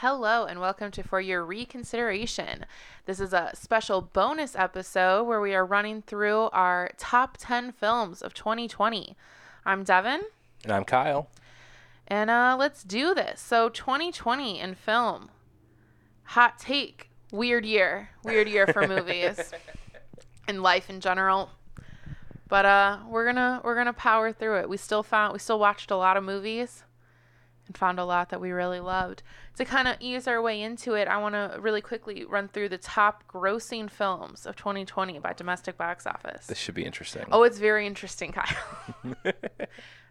Hello, and welcome to For Your Reconsideration. This is a special bonus episode where we are running through our top 10 films of 2020. I'm Devin, And I'm Kyle. and uh, let's do this. So, 2020 in film. Hot take. Weird year. Weird year for movies and life in general. But uh, we're gonna we're gonna power through it. We still found we still watched a lot of movies and found a lot that we really loved. To kind of ease our way into it, I want to really quickly run through the top grossing films of 2020 by domestic box office. This should be interesting. Oh, it's very interesting, Kyle.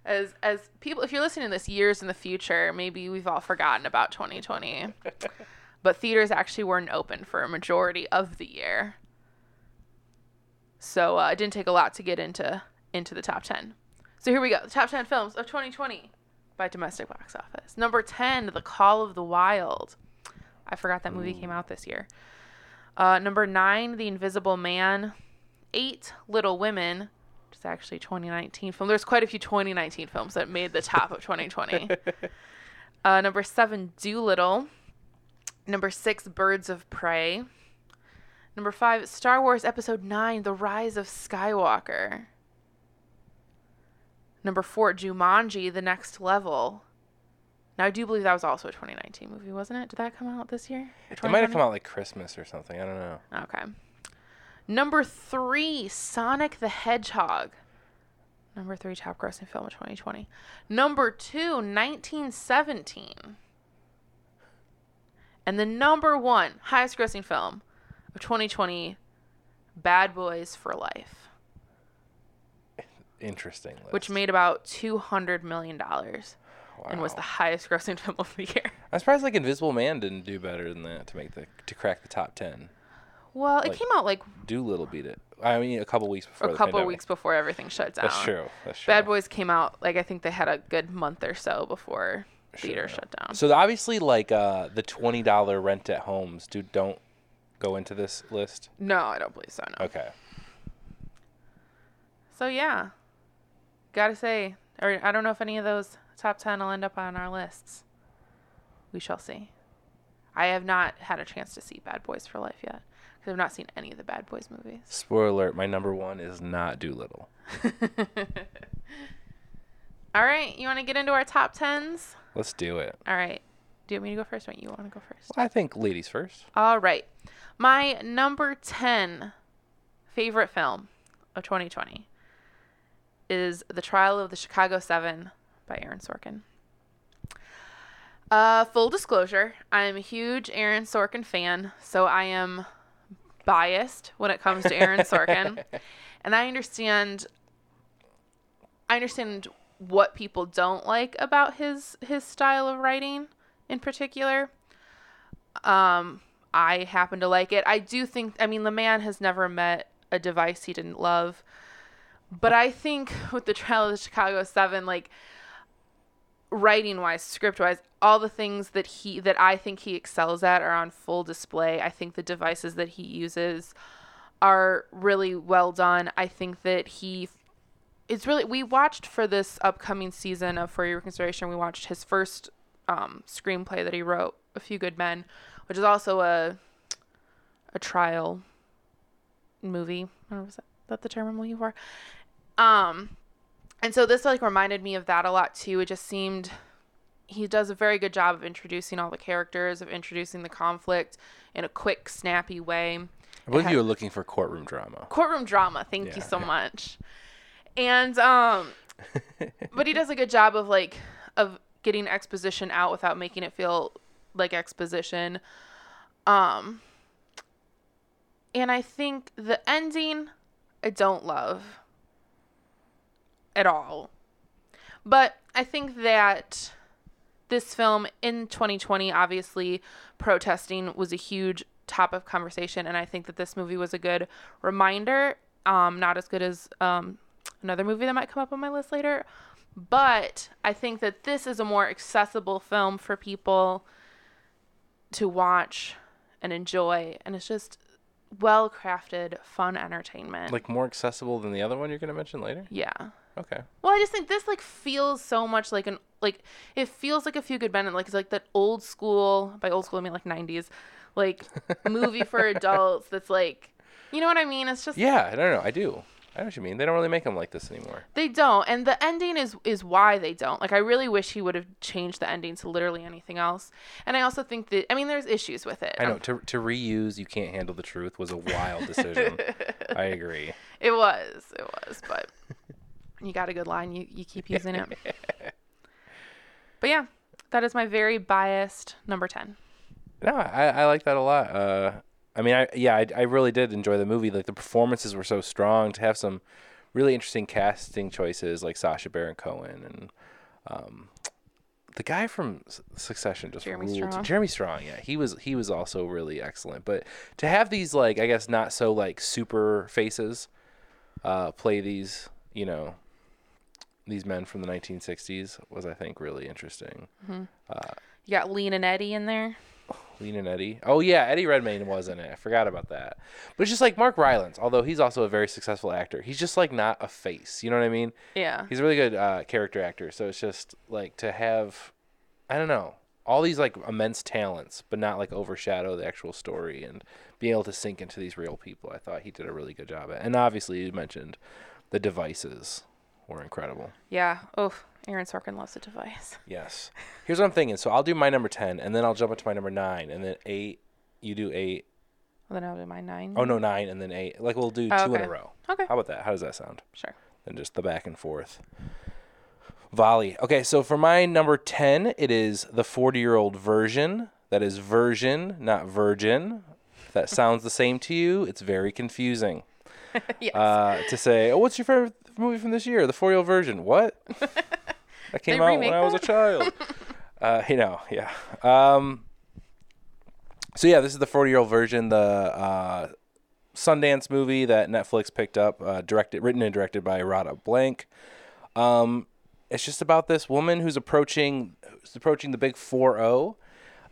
as as people, if you're listening to this years in the future, maybe we've all forgotten about 2020. but theaters actually weren't open for a majority of the year, so uh, it didn't take a lot to get into into the top 10. So here we go: the top 10 films of 2020 by domestic box office. Number 10, The Call of the Wild. I forgot that movie came out this year. Uh, number nine, The Invisible Man. Eight, Little Women, which is actually 2019 film. There's quite a few 2019 films that made the top of 2020. uh, number seven, Dolittle. Number six, Birds of Prey. Number five, Star Wars Episode 9, The Rise of Skywalker. Number four, Jumanji, The Next Level. Now, I do believe that was also a 2019 movie, wasn't it? Did that come out this year? It might have come out like Christmas or something. I don't know. Okay. Number three, Sonic the Hedgehog. Number three, top grossing film of 2020. Number two, 1917. And the number one highest grossing film of 2020, Bad Boys for Life, Interesting. List. which made about $200 million and was the highest grossing film of the year. I'm surprised like Invisible Man didn't do better than that to make the to crack the top ten. Well, it came out like Dolittle beat it. I mean, a couple weeks before. a couple pandemic. weeks before everything shut down. That's true. That's true. Bad Boys came out like I think they had a good month or so before theater Sure. shut down. So obviously, like uh, the twenty dollar rent at homes, dude, don't go into this list. no, I don't believe so. No. Okay. So yeah, gotta say, or I don't know if any of those top ten will end up on our lists. We shall see. I have not had a chance to see Bad Boys for Life yet because I've not seen any of the Bad Boys movies. Spoiler alert: my number one is not Dolittle. All right, you want to get into our top tens? Let's do it. All right. Do you want me to go first? Or you want to go first? I think ladies first. All right. My number 10 favorite film of 2020 is The Trial of the Chicago 7 by Aaron Sorkin. Uh, full disclosure, I'm a huge Aaron Sorkin fan, so I am biased when it comes to Aaron Sorkin. and I understand I understand what people don't like about his his style of writing in particular. Um, I happen to like it. I do think. I mean, the man has never met a device he didn't love. But I think with the trial of the Chicago Seven, like writing wise, script wise, all the things that he that I think he excels at are on full display. I think the devices that he uses are really well done. I think that he it's really we watched for this upcoming season of For Your Consideration, we watched his first um, screenplay that he wrote, A Few Good Men, which is also a a trial movie. Know, is that, that the term I'm looking for? Um, and so this like reminded me of that a lot too. It just seemed he does a very good job of introducing all the characters, of introducing the conflict in a quick, snappy way. I believe had- you were looking for courtroom drama. Courtroom drama. Thank you so yeah. much. And um, but he does a good job of like of getting exposition out without making it feel like exposition. Um, and I think the ending I don't love at all. But I think that this film in 2020 obviously protesting was a huge top of conversation and I think that this movie was a good reminder um not as good as um another movie that might come up on my list later but I think that this is a more accessible film for people to watch and enjoy and it's just well crafted fun entertainment Like more accessible than the other one you're going to mention later? yeah Okay. well, I just think this like feels so much like an like it feels like a Few Good Men, and like it's like that old school. By old school, I mean like '90s, like movie for adults. That's like, you know what I mean? It's just Yeah, I don't know. I do. I know what you mean. They don't really make them like this anymore. They don't, and the ending is is why they don't. Like I really wish he would have changed the ending to literally anything else. And I also think that I mean there's issues with it. I know Um, to to reuse "You Can't Handle the Truth" was a wild decision. I agree. it was, it was, but you got a good line, you you keep using it. but yeah, that is my very biased number ten. No, I, I like that a lot. Uh, I mean, I yeah, I, I really did enjoy the movie. Like the performances were so strong. To have some really interesting casting choices like Sacha Baron Cohen and um, the guy from Succession just Jeremy ruled. Strong. Jeremy Strong, yeah, he was he was also really excellent. But to have these like I guess not so like super faces uh, play these you know these men from the 1960s was I think really interesting. You got Lean and Eddie in there. Lean and Eddie. Oh yeah, Eddie Redmayne was in it. I forgot about that. But it's just like Mark Rylance, although he's also a very successful actor. He's just like not a face. You know what I mean? Yeah. He's a really good uh, character actor. So it's just like to have, I don't know, all these like immense talents, but not like overshadow the actual story and being able to sink into these real people. I thought he did a really good job at. And obviously, you mentioned the devices were incredible. Yeah. Oh, Aaron Sorkin loves a device. Yes. Here's what I'm thinking. So I'll do my number ten, and then I'll jump into my number nine, and then eight. You do eight. Well, then I'll do my nine. Oh no, nine and then eight. Like we'll do Oh, two in okay. a row. Okay. How about that? How does that sound? Sure. And just the back and forth. Volley. Okay, so for my number ten, it is the forty-year-old version. That is version, not virgin. If that sounds the same to you, it's very confusing. yes. Uh, to say, oh, what's your favorite movie from this year? The forty-year-old version. What? that came out when remake I was a child. uh, you know, yeah. Um, so yeah, this is the forty-year-old version. The uh, Sundance movie that Netflix picked up, uh, directed, written and directed by Radha Blank. Um, it's just about this woman who's approaching, who's approaching the big four zero,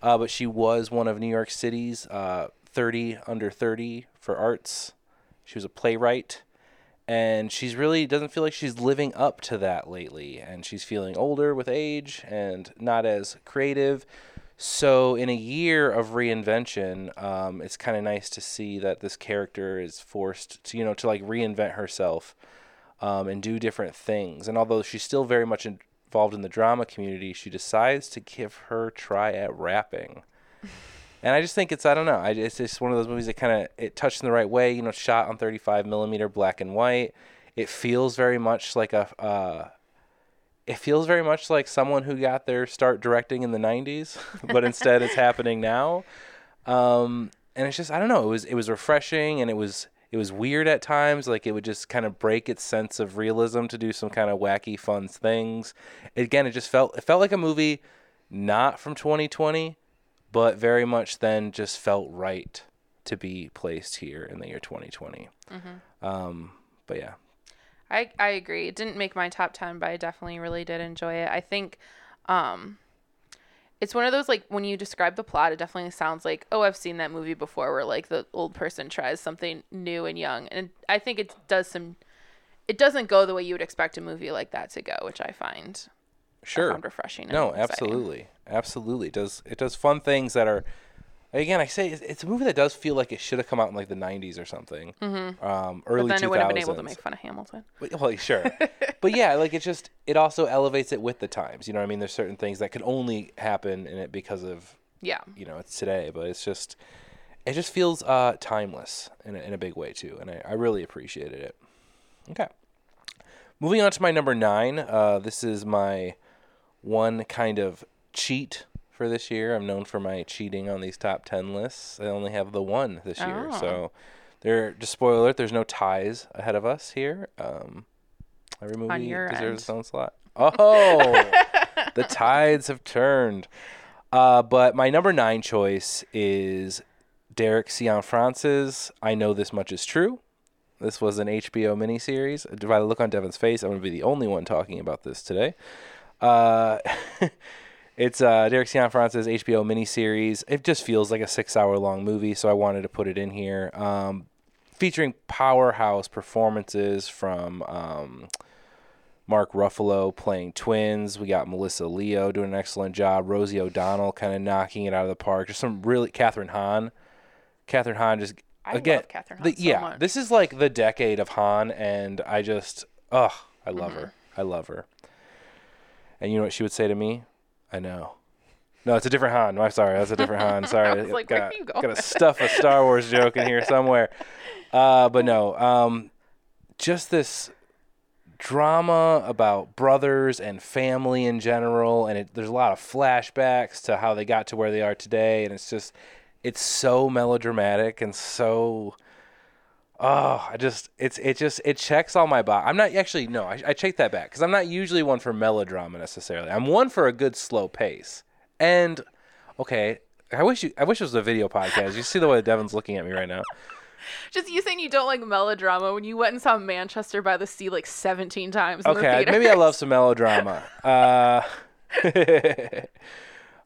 uh, but she was one of New York City's uh, thirty under thirty for arts. She was a playwright, and she's really doesn't feel like she's living up to that lately, and she's feeling older with age and not as creative. So, in a year of reinvention, um, it's kind of nice to see that this character is forced to, you know, to like reinvent herself um, and do different things. And although she's still very much involved in the drama community, she decides to give her try at rapping. And I just think it's I don't know. I, it's just one of those movies that kind of it touched in the right way. You know, shot on 35 millimeter black and white. It feels very much like a. Uh, it feels very much like someone who got their start directing in the 90s, but instead it's happening now. Um, and it's just I don't know. It was it was refreshing and it was it was weird at times. Like it would just kind of break its sense of realism to do some kind of wacky fun things. Again, it just felt it felt like a movie not from 2020 but very much then just felt right to be placed here in the year 2020. Um, but yeah, I I agree. It didn't make my top 10, but I definitely really did enjoy it. I think um it's one of those like when you describe the plot, it definitely sounds like, "Oh, I've seen that movie before where like the old person tries something new and young." And I think it does some it doesn't go the way you would expect a movie like that to go, which I find I sure. found refreshing. No, absolutely, absolutely. It does it does fun things that are again? I say it's, a movie that does feel like it should have come out in like the '90s or something, mm-hmm. um, early But then 2000s. it wouldn't have been able to make fun of Hamilton. Well, Well, sure, but yeah, like it just it also elevates it with the times. You know, what I mean, there's certain things that could only happen in it because of Yeah. you know it's today, but it's just it just feels uh, timeless in a, in a big way too, and I, I really appreciated it. Okay, moving on to my number nine. Uh, this is my one kind of cheat for this year. I'm known for my cheating on these top ten lists. I only have the one this year, Oh. so there. Just spoiler alert: there's no ties ahead of us here. Um, every movie deserves end. its own slot. Oh, the tides have turned. Uh, but my number nine choice is Derek Cian Cianfrance's I Know This Much Is True. This was an HBO miniseries. By the look on Devin's face, I'm going to be the only one talking about this today. Uh, it's uh, Derek Cianfrance's HBO miniseries. It just feels like a six hour long movie, so I wanted to put it in here. Um, featuring powerhouse performances from um, Mark Ruffalo playing twins. We got Melissa Leo doing an excellent job. Rosie O'Donnell kind of knocking it out of the park. Just some really Kathryn Hahn. Kathryn Hahn just I again. love Kathryn the- Hahn so yeah, much. this is like the decade of Han, and I just, ugh, I love her. Mm-hmm. I love her. And you know what she would say to me? I know. No, it's a different Han. I'm sorry. That's a different Han. Sorry. like, got, are you going got to stuff a Star Wars joke in here somewhere. Uh, but no, um, just this drama about brothers and family in general, and it, there's a lot of flashbacks to how they got to where they are today, and it's just, it's so melodramatic and so. Oh, I just it's it just it checks all my box. I'm not actually no, I, I take that back because I'm not usually one for melodrama necessarily. I'm one for a good slow pace. And okay, I wish you I wish it was a video podcast. You see the way Devin's looking at me right now. Just you saying you don't like melodrama when you went and saw Manchester by the Sea like 17 times. The Okay, theater. maybe I love some melodrama. Uh,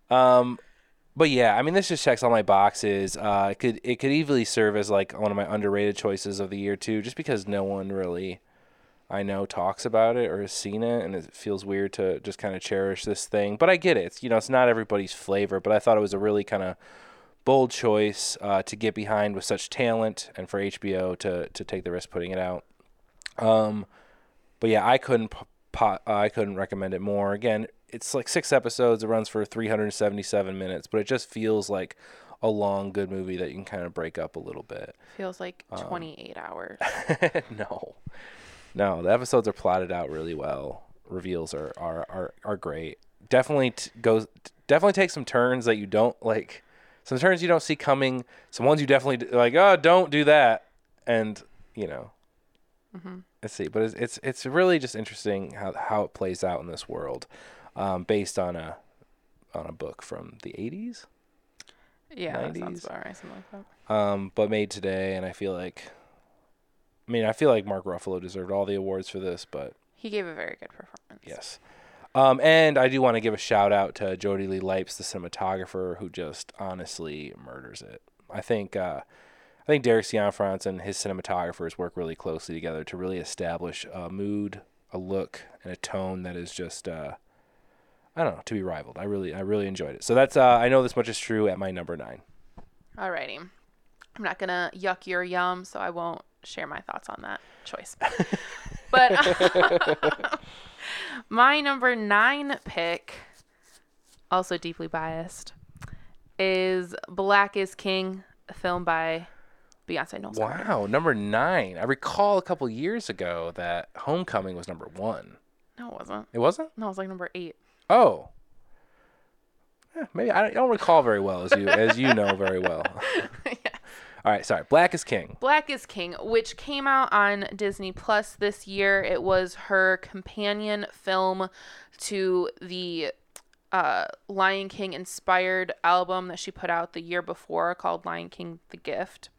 um, but yeah, I mean, this just checks all my boxes. Uh, it could it could easily serve as like one of my underrated choices of the year too, just because no one really I know talks about it or has seen it, and it feels weird to just kind of cherish this thing. But I get it. It's, you know, it's not everybody's flavor, but I thought it was a really kind of bold choice uh, to get behind with such talent, and for HBO to to take the risk putting it out. Um, but yeah, I couldn't po- I couldn't recommend it more. Again, it's like six episodes. It runs for 377 minutes, but it just feels like a long, good movie that you can kind of break up a little bit. Feels like Um, 28 hours. no, no, the episodes are plotted out really well. Reveals are are are, are great. Definitely t- goes. Definitely take some turns that you don't like. Some turns you don't see coming. Some ones you definitely like. Oh, don't do that. And you know, let's see. But it's it's it's really just interesting how how it plays out in this world, um, based on a on a book from the 80s. Yeah, that sounds 90s. about right. Something like that. um, but made today, and I feel like, I mean, I feel like Mark Ruffalo deserved all the awards for this, but He gave a very good performance. yes. Um, and I do want to give a shout out to Jodie Lee Lipes, the cinematographer, who just honestly murders it. I think, uh, I think Derek Cianfrance and his cinematographers work really closely together to really establish a mood, a look, and a tone that is just, uh, I don't know, to be rivaled. I really, I really enjoyed it. So that's, uh, I know this much is true at my number nine. Alrighty. I'm not gonna yuck your yum, so I won't share my thoughts on that choice. but my number nine pick, also deeply biased, is Black is King, a film by Beyonce Knowles. Wow, number nine. I recall a couple years ago that Homecoming was number one. No, it wasn't. It wasn't? No, it was like number eight. Oh. Eh, maybe I don't, I don't recall very well, as you as you know very well. All right, sorry. Black is King. Black is King, which came out on Disney Plus this year. It was her companion film to the uh, Lion King inspired album that she put out the year before called Lion King The Gift,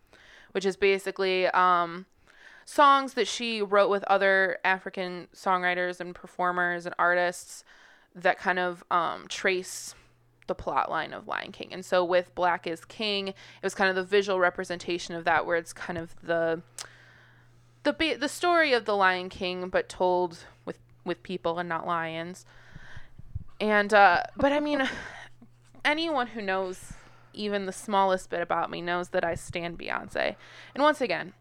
which is basically um, songs that she wrote with other African songwriters and performers and artists that kind of um, trace the plot line of Lion King. And so with Black is King, it was kind of the visual representation of that where it's kind of the the the story of the Lion King but told with with people and not lions. And uh but I mean anyone who knows even the smallest bit about me knows that I stand Beyonce. And once again,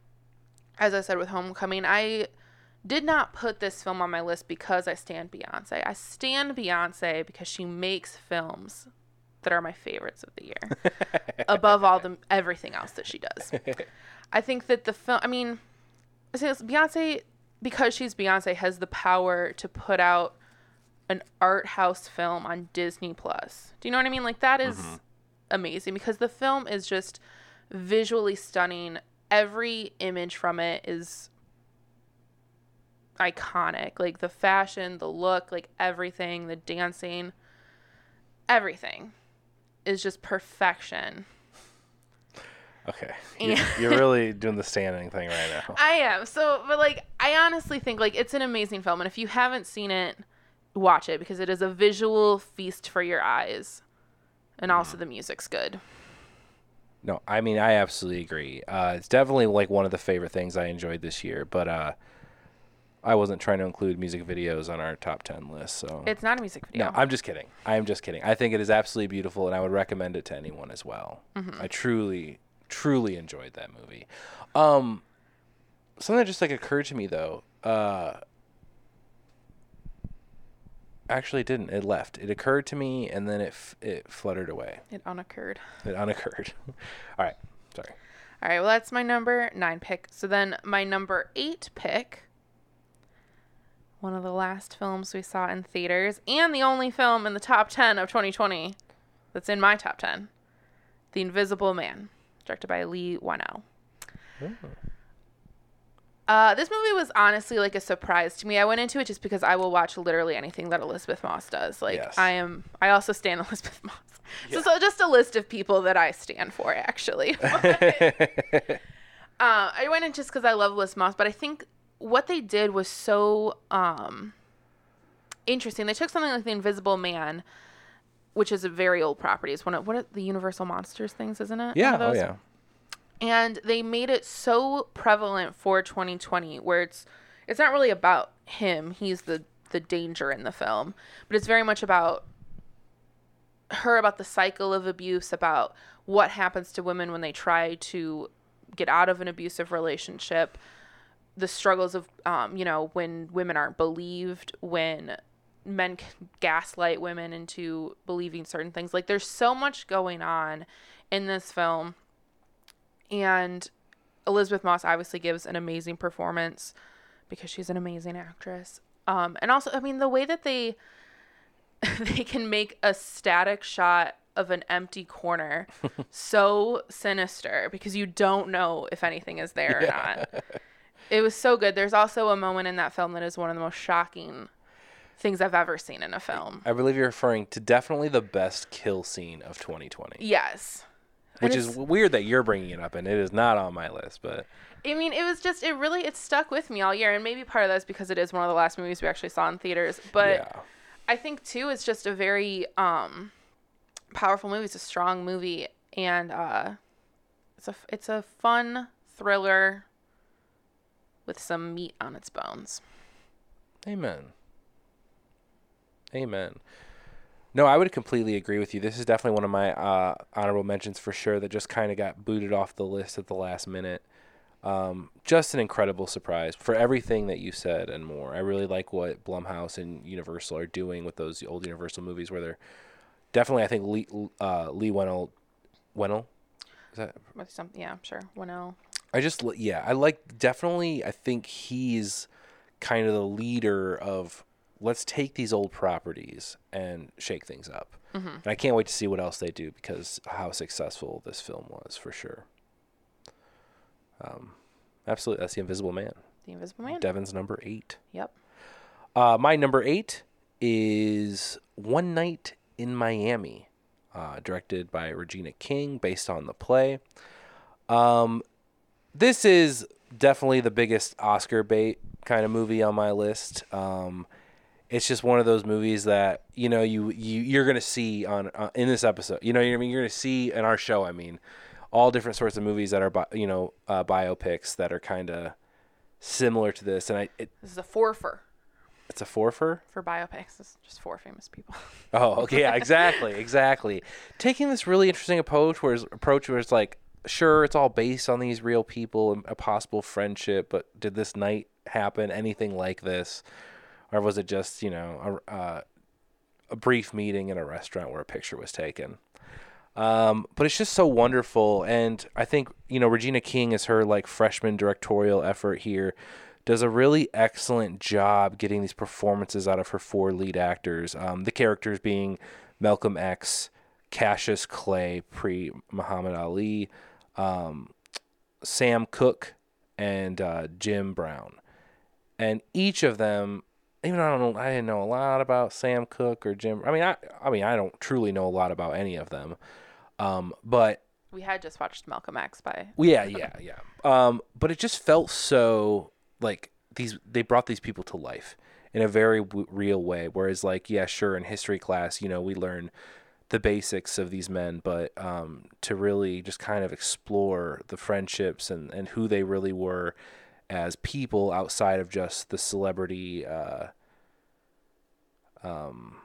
as I said with Homecoming, I did not put this film on my list because I stand Beyonce. I stand Beyonce because she makes films that are my favorites of the year above all the everything else that she does. I think that the film, I mean, I say this, Beyonce because she's Beyonce has the power to put out an art house film on Disney Plus. Do you know what I mean? Like that is mm-hmm. amazing because the film is just visually stunning. Every image from it is iconic. Like the fashion, the look, like everything, the dancing, everything is just perfection. Okay. You're, you're really doing the standing thing right now. I am. So, but like, I honestly think like it's an amazing film, and if you haven't seen it, watch it because it is a visual feast for your eyes, and also the music's good. No, I mean I absolutely agree. Uh, it's definitely like one of the favorite things I enjoyed this year. But uh, I wasn't trying to include music videos on our top 10 list. So It's not a music video. no, I'm just kidding. I am just kidding. I think it is absolutely beautiful, and I would recommend it to anyone as well. Mm-hmm. I truly, truly enjoyed that movie. Um, something that just like occurred to me though. Uh, actually, it didn't. It left. It occurred to me, and then it f- it fluttered away. It unoccurred. It unoccurred. All right. Sorry. All right, well, that's my number nine pick. So then my number eight pick, one of the last films we saw in theaters, and the only film in the top 10 of 2020 that's in my top 10 The Invisible Man, directed by Leigh Whannell. Uh, this movie was honestly like a surprise to me. I went into it just because I will watch literally anything that Elisabeth Moss does. Like Yes. I am, I also stand Elisabeth Moss. So, so just a list of people that I stand for, actually. Uh, I went in just because I love Liz Moss, but I think what they did was so um, interesting. They took something like The Invisible Man, which is a very old property. It's one of what the Universal Monsters things, isn't it? Yeah. Oh yeah. and they made it so prevalent for 2020 where it's it's not really about him he's the the danger in the film but it's very much about her about the cycle of abuse about what happens to women when they try to get out of an abusive relationship the struggles of um, you know when women aren't believed when men gaslight women into believing certain things like there's so much going on in this film and Elisabeth Moss obviously gives an amazing performance because she's an amazing actress. Um, and also, I mean, the way that they they can make a static shot of an empty corner so sinister because you don't know if anything is there or not. It was so good. There's also a moment in that film that is one of the most shocking things I've ever seen in a film. I believe you're referring to definitely the best kill scene of 2020, Yes. Which is weird that you're bringing it up, and it is not on my list. But I mean, it was just it really it stuck with me all year, and maybe part of that is because it is one of the last movies we actually saw in theaters. But yeah, I think too, it's just a very um, powerful movie. It's a strong movie, and uh, it's a it's a fun thriller with some meat on its bones. amen, amen. No, I would completely agree with you. This is definitely one of my uh, honorable mentions for sure. That just kind of got booted off the list at the last minute. Um, just an incredible surprise for everything that you said and more. I really like what Blumhouse and Universal are doing with those old Universal movies, where they're definitely, I think Leigh uh, Leigh Whannell, Whannell, is that With some, yeah, I'm sure. One L. I just yeah, I like definitely I think he's kind of the leader of let's take these old properties and shake things up. And I can't wait to see what else they do because how successful this film was for sure. Um absolutely that's the invisible man. The Invisible Man. Devin's number 8. Yep. Uh, my number eight is One Night in Miami, uh, directed by Regina King, based on the play. Um, this is definitely the biggest Oscar bait kind of movie on my list. Um, it's just one of those movies that you know you, you you're gonna see on uh, in this episode. You know, what I mean, you're gonna see in our show. I mean, all different sorts of movies that are bi- you know uh, biopics that are kind of similar to this, and I it, This is a forfer it's a forfer. for biopics. It's just four famous people. Oh, okay, yeah, exactly, exactly. Taking this really interesting approach, where approach where it's like, sure, it's all based on these real people and a possible friendship, but did this night happen? Anything like this, or was it just you know a uh, a brief meeting in a restaurant where a picture was taken? Um, but it's just so wonderful, and I think you know Regina King is her like freshman directorial effort here does a really excellent job getting these performances out of her four lead actors. Um, the characters being Malcolm X, Cassius Clay, pre Muhammad Ali, um, Sam Cooke, and uh, Jim Brown. And each of them, even I don't know, I didn't know a lot about Sam Cooke or Jim. I mean, I, I mean, I don't truly know a lot about any of them. Um, but we had just watched Malcolm X by yeah, yeah, yeah. Um, but it just felt so like these they brought these people to life in a very w- real way. Whereas, like, yeah, sure, in history class, you know, we learn the basics of these men, but um, to really just kind of explore the friendships and and who they really were, as people outside of just the celebrity uh um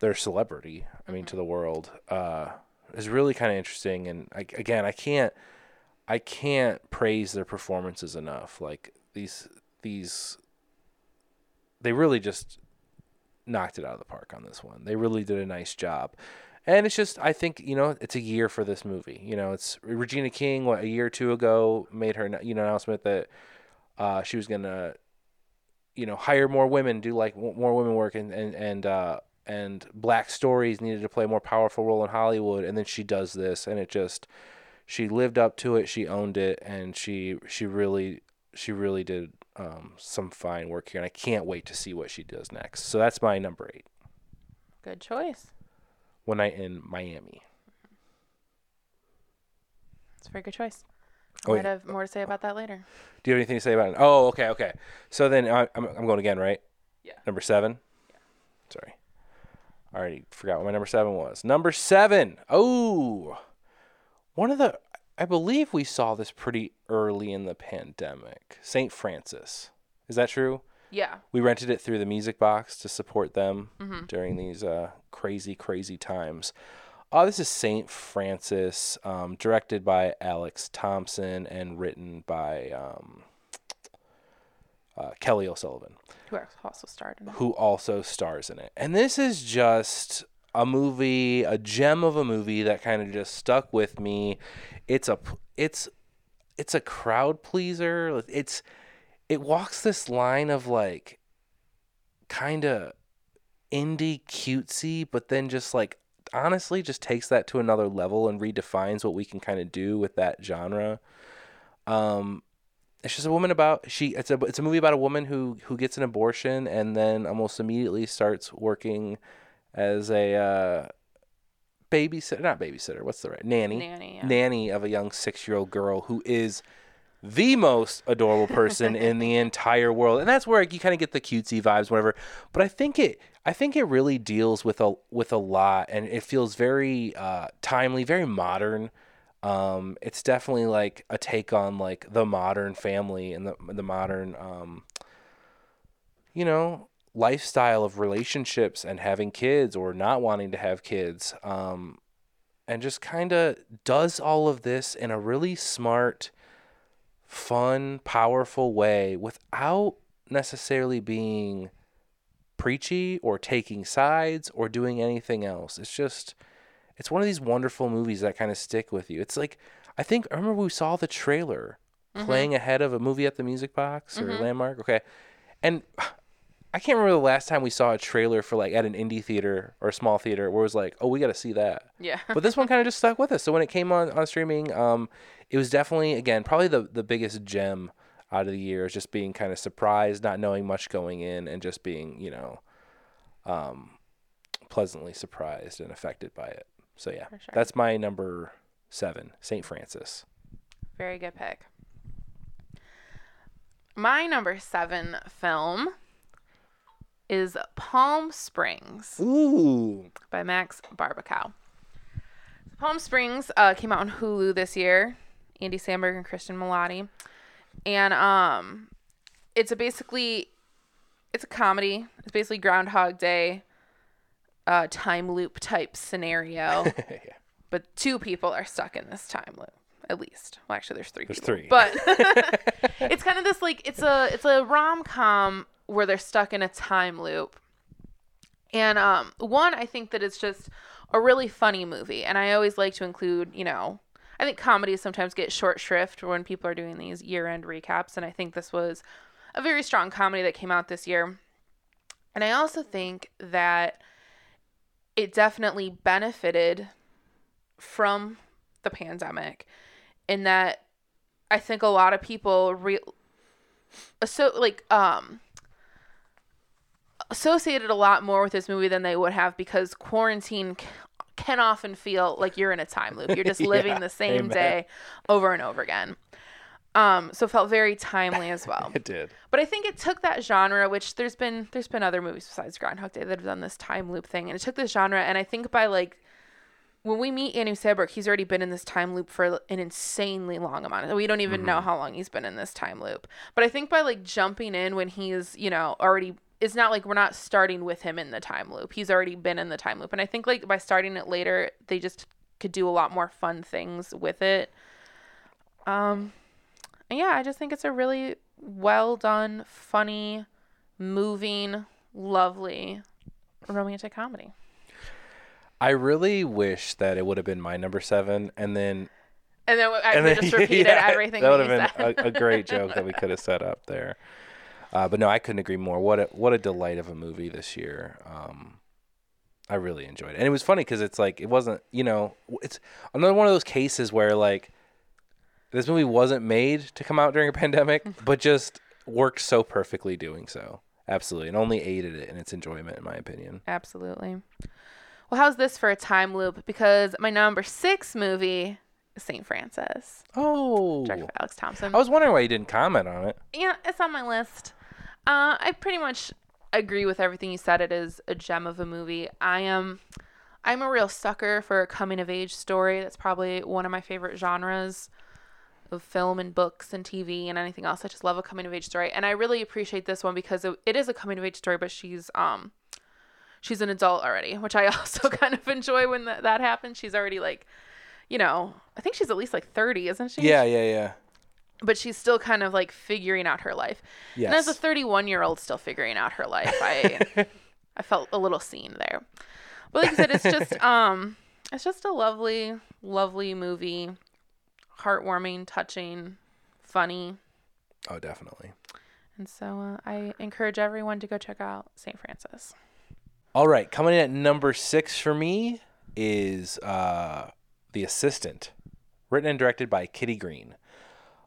their celebrity i mean to the world uh is really kind of interesting. And I, again i can't i can't praise their performances enough. Like these these they really just knocked it out of the park on this one. They really did a nice job. And it's just i think you know it's a year for this movie. You know it's regina king what a year or two ago made her you know announcement that uh, she was gonna you know hire more women do like more women work and and and uh, and black stories needed to play a more powerful role in hollywood. And then she does this and it just she lived up to it she owned it and she she really she really did um, some fine work here and i can't wait to see what she does next so that's my number eight Good choice. one night in miami It's a very good choice. Oh, I wait. might have more to say about that later. Do you have anything to say about it? Oh, okay, okay. So then I, I'm, I'm going again, right? Yeah. Number seven. Yeah. Sorry. I already forgot what my number seven was. Number seven. Oh, one of the. I believe we saw this pretty early in the pandemic. Saint Francis. Is that true? Yeah. We rented it through the Music Box to support them Mm-hmm. during these uh, crazy, crazy times. Uh, this is Saint Francis, um, directed by Alex Thompson and written by um, uh, Kelly O'Sullivan, Who also starred in it. who also stars in it. And this is just a movie, a gem of a movie that kind of just stuck with me. It's a, it's, it's a crowd pleaser. It's, it walks this line of like, kind of indie cutesy, but then just like honestly just takes that to another level and redefines what we can kind of do with that genre. Um, it's just a woman about she. It's a it's a movie about a woman who who gets an abortion and then almost immediately starts working as a uh, babysitter, not babysitter. What's the right nanny? Nanny. Yeah. nanny of a young six year old girl who is the most adorable person in the entire world. And that's where you kind of get the cutesy vibes, whatever. But I think it I think it really deals with a with a lot and it feels very uh, timely, very modern. Um, it's definitely like a take on like the modern family and the the modern um, you know, lifestyle of relationships and having kids or not wanting to have kids. Um, and just kind of does all of this in a really smart, fun, powerful way without necessarily being preachy or taking sides or doing anything else. It's just it's one of these wonderful movies that kind of stick with you. It's like I think I remember we saw the trailer playing ahead of a movie at the Music Box or Landmark. Okay. And I can't remember the last time we saw a trailer for like at an indie theater or a small theater where it was like, "Oh, we got to see that." Yeah. but this one kind of just stuck with us. So when it came on on streaming, um, it was definitely again probably the the biggest gem out of the year is just being kind of surprised, not knowing much going in, and just being you know, um, pleasantly surprised and affected by it. So yeah, sure. that's my number seven, Saint Francis. Very good pick. My number seven film is Palm Springs Ooh, by Max Barbakow. Palm Springs uh, came out on Hulu this year. Andy Samberg and Cristin Milioti, and um, it's a basically it's a comedy. It's basically Groundhog Day, uh, time loop type scenario. yeah. but two people are stuck in this time loop at least well actually there's three There's people. three. but it's kind of this like it's a it's a rom-com where they're stuck in a time loop. And um one i think that it's just a really funny movie and i always like to include you know i think comedies sometimes get short shrift when people are doing these year-end recaps and i think this was a very strong comedy that came out this year. And i also think that it definitely benefited from the pandemic in that I think a lot of people re- so like um associated a lot more with this movie than they would have because quarantine c- can often feel like you're in a time loop. You're just living Yeah, the same amen. day over and over again. Um, so it felt very timely as well. it did. But I think it took that genre, which there's been there's been other movies besides Groundhog Day that have done this time loop thing, and it took this genre, and I think by like when we meet Andy Samberg, he's already been in this time loop for an insanely long amount. We don't even know how long he's been in this time loop. But I think by like jumping in when he's, you know, already it's not like we're not starting with him in the time loop. He's already been in the time loop. And I think like by starting it later, they just could do a lot more fun things with it. Um and yeah, I just think it's a really well done, funny, moving, lovely romantic comedy. I really wish that it would have been my number seven, and then And then I and then just repeated yeah, everything That that would have been a, a great joke that we could have set up there. Uh, but no, I couldn't agree more. What a what a delight of a movie this year. Um, I really enjoyed it, and it was funny because it's like it wasn't, you know, it's another one of those cases where like this movie wasn't made to come out during a pandemic, but just worked so perfectly doing so. Absolutely, and only aided it in its enjoyment, in my opinion. Absolutely. Well, how's this for a time loop? Because my number six movie is St. Francis, Oh, directed by Alex Thompson. I was wondering why you didn't comment on it. yeah, it's on my list. Uh, I pretty much agree with everything you said. It is a gem of a movie. I am, I'm a real sucker for a coming of age story. That's probably one of my favorite genres of film and books and TV and anything else. I just love a coming of age story, and I really appreciate this one because it, it is a coming of age story, but she's um, she's an adult already, which I also kind of enjoy when that that happens. She's already like, you know, I think she's at least like thirty, isn't she? Yeah, yeah, yeah. But she's still kind of like figuring out her life. Yes. And as a 31 year old still figuring out her life, I I felt a little seen there. But like I said, it's just um it's just a lovely, lovely movie. Heartwarming, touching, funny. oh, definitely. And so uh, I encourage everyone to go check out St. Francis. All right, coming in at number six for me is uh, The Assistant, written and directed by Kitty Green.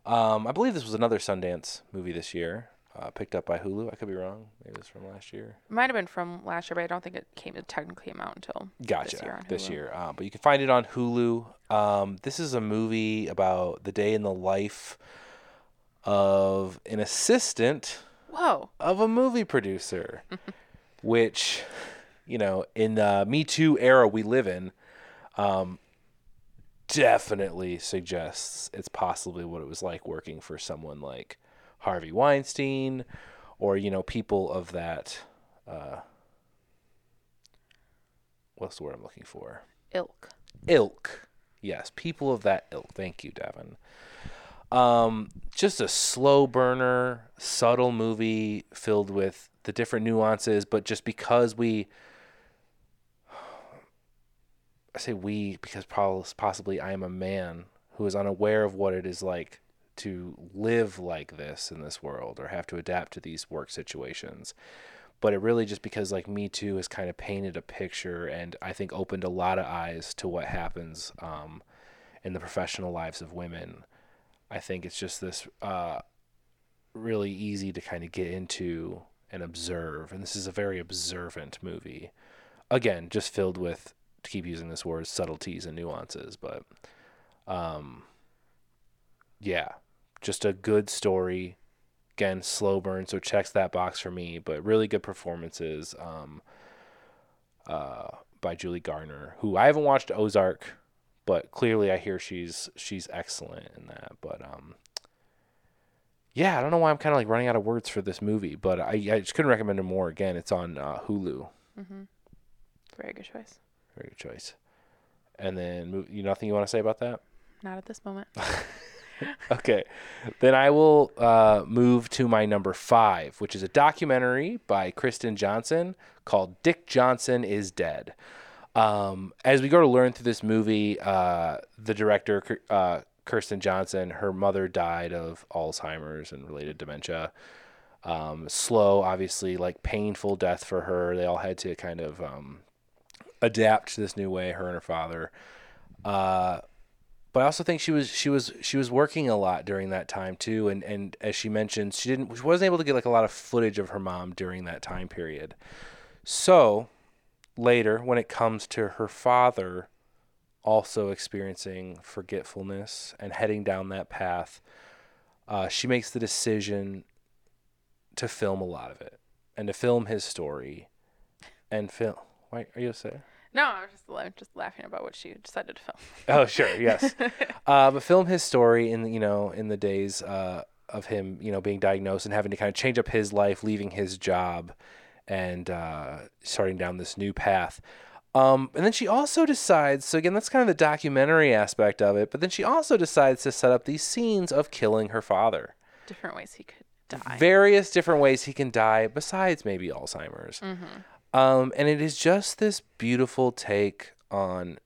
Um, I believe this was another Sundance movie this year, uh, picked up by Hulu. I could be wrong. Maybe it was from last year. It might have been from last year, but I don't think it came it technically came out until Gotcha. this year. This year. Uh, but you can find it on Hulu. Um, this is a movie about the day in the life of an assistant Whoa. of a movie producer, which, you know, in the Me Too era we live in, um, definitely suggests it's possibly what it was like working for someone like Harvey Weinstein or, you know, people of that. Uh, what's the word I'm looking for? Ilk. ilk. Yes, people of that ilk. Thank you, Devin. Um, just a slow burner, subtle movie filled with the different nuances, but just because we, I say we because possibly I am a man who is unaware of what it is like to live like this in this world or have to adapt to these work situations. But it really just because like me too has kind of painted a picture and i think opened a lot of eyes to what happens um, in the professional lives of women. I think it's just this uh, really easy to kind of get into and observe. And this is a very observant movie. Again just filled with to keep using this word subtleties and nuances but um yeah just a good story again slow burn so checks that box for me but really good performances um uh by Julia Garner who I haven't watched Ozark but clearly I hear she's she's excellent in that but um yeah I don't know why I'm kind of like running out of words for this movie but I I just couldn't recommend it more again it's on uh, Hulu Mm-hmm. Very good choice. Very good choice and then you nothing you want to say about that Not at this moment. okay. Then I will uh, move to my number five, which is a documentary by Kirsten Johnson called Dick Johnson is Dead. Um, as we go to learn through this movie, uh, the director, uh, Kirsten Johnson, her mother died of Alzheimer's and related dementia. Um, slow, obviously, like painful death for her. They all had to kind of um, adapt to this new way, her and her father. Uh, but I also think she was she was she was working a lot during that time too, and and as she mentioned, she didn't she wasn't able to get like a lot of footage of her mom during that time period. So later, when it comes to her father also experiencing forgetfulness and heading down that path, uh, she makes the decision to film a lot of it and to film his story and film. Why are you upset? No, I was just la- just laughing about what she decided to film. Oh, sure, yes. uh, but film his story in you know in the days uh, of him you know being diagnosed and having to kind of change up his life, leaving his job, and uh, starting down this new path. Um, and then she also decides. So again, that's kind of the documentary aspect of it. But then she also decides to set up these scenes of killing her father. Different ways he could die. Various different ways he can die, besides maybe Alzheimer's. Um, and it is just this beautiful take on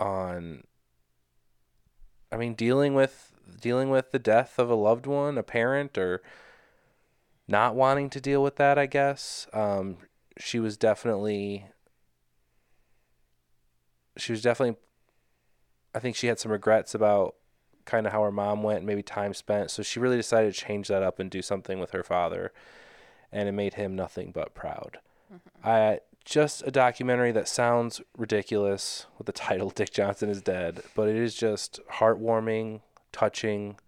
on I mean dealing with dealing with the death of a loved one, a parent or not wanting to deal with that, I guess. Um, she was definitely she was definitely I think she had some regrets about kind of how her mom went and maybe time spent. So she really decided to change that up and do something with her father. And it made him nothing but proud. I just a documentary that sounds ridiculous with the title Dick Johnson is dead, but it is just heartwarming, touching,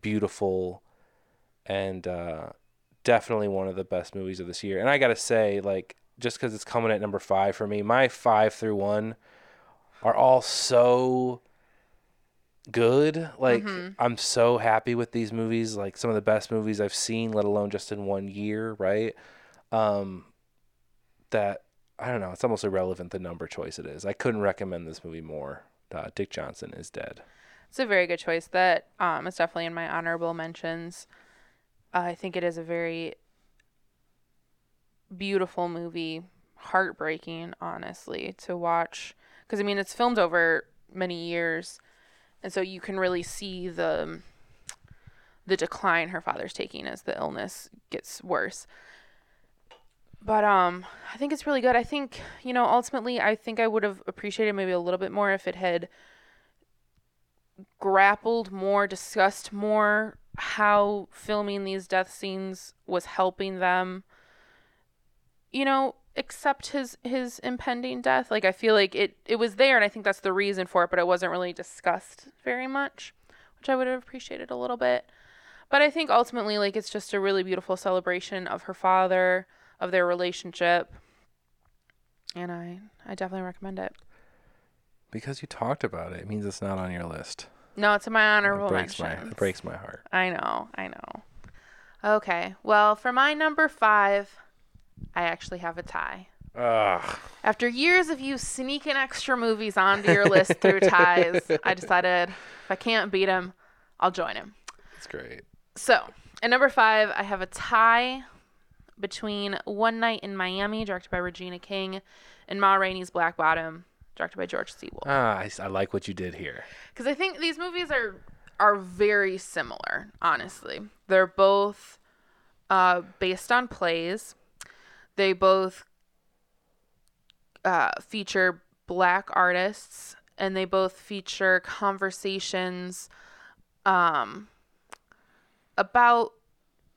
beautiful, and uh, definitely one of the best movies of this year. And I gotta say, like, just because it's coming at number five for me, my five through one are all so good. Like, I'm so happy with these movies. Like, some of the best movies I've seen, let alone just in one year, right? Um, that I don't know. It's almost irrelevant the number choice it is. I couldn't recommend this movie more. Uh, Dick Johnson is dead. It's a very good choice. That um, is definitely in my honorable mentions. Uh, I think it is a very beautiful movie, heartbreaking, honestly, to watch. Because I mean, it's filmed over many years, and so you can really see the the decline her father's taking as the illness gets worse. But um, I think it's really good. I think you know, ultimately, I think I would have appreciated maybe a little bit more if it had grappled more, discussed more how filming these death scenes was helping them. You know, accept his his impending death. Like I feel like it it was there, and I think that's the reason for it. But it wasn't really discussed very much, which I would have appreciated a little bit. But I think ultimately, like it's just a really beautiful celebration of her father, of their relationship, and I I definitely recommend it. Because you talked about it, it means it's not on your list. No, it's in my honorable it breaks mentions. my it breaks my heart. I know, I know. Okay, well, for my number five, I actually have a tie. Ugh. After years of you sneaking extra movies onto your list through ties, I decided if I can't beat him, I'll join him. It's great. So, at number five, I have a tie between One Night in Miami, directed by Regina King, and Ma Rainey's Black Bottom, directed by George C. Wolfe. Ah, I, I like what you did here. because I think these movies are are very similar. Honestly, they're both uh, based on plays. They both uh, feature black artists, and they both feature conversations um, about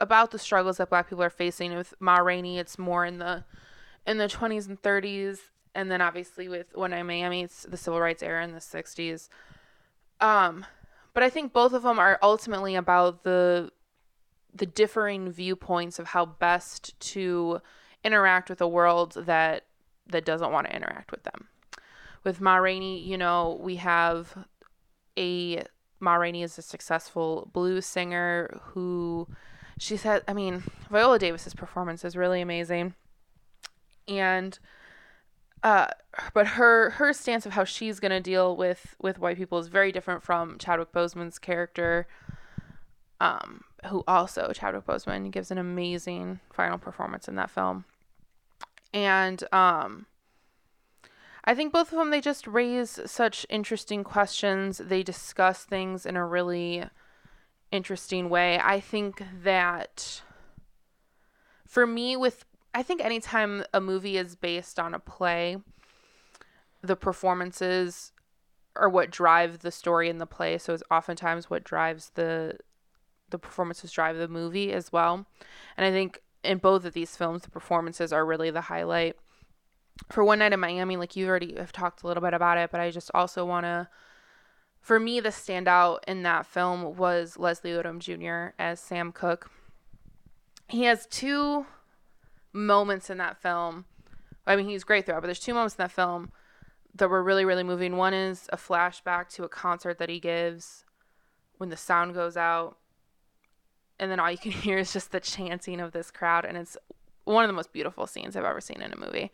about the struggles that black people are facing. With Ma Rainey, it's more in the in the 20s and 30s, and then obviously with Night in Miami, it's the civil rights era in the 60s. Um, but I think both of them are ultimately about the the differing viewpoints of how best to interact with a world that that doesn't want to interact with them. With Ma Rainey, you know, we have a Ma Rainey is a successful blues singer who she said I mean, Viola Davis's performance is really amazing. And uh but her her stance of how she's going to deal with with white people is very different from Chadwick Boseman's character um who also Chadwick Boseman gives an amazing final performance in that film. And um I think both of them they just raise such interesting questions. They discuss things in a really interesting way. I think that for me with I think anytime a movie is based on a play, the performances are what drive the story in the play. So it's oftentimes what drives the the performances drive the movie as well. And I think in both of these films, the performances are really the highlight. For One Night in Miami, like you already have talked a little bit about it, but I just also want to, for me, the standout in that film was Leslie Odom Jr. as Sam Cooke. He has two moments in that film I mean, he's great throughout, but there's two moments in that film that were really, really moving. One is a flashback to a concert that he gives when the sound goes out, and then all you can hear is just the chanting of this crowd, and it's one of the most beautiful scenes I've ever seen in a movie.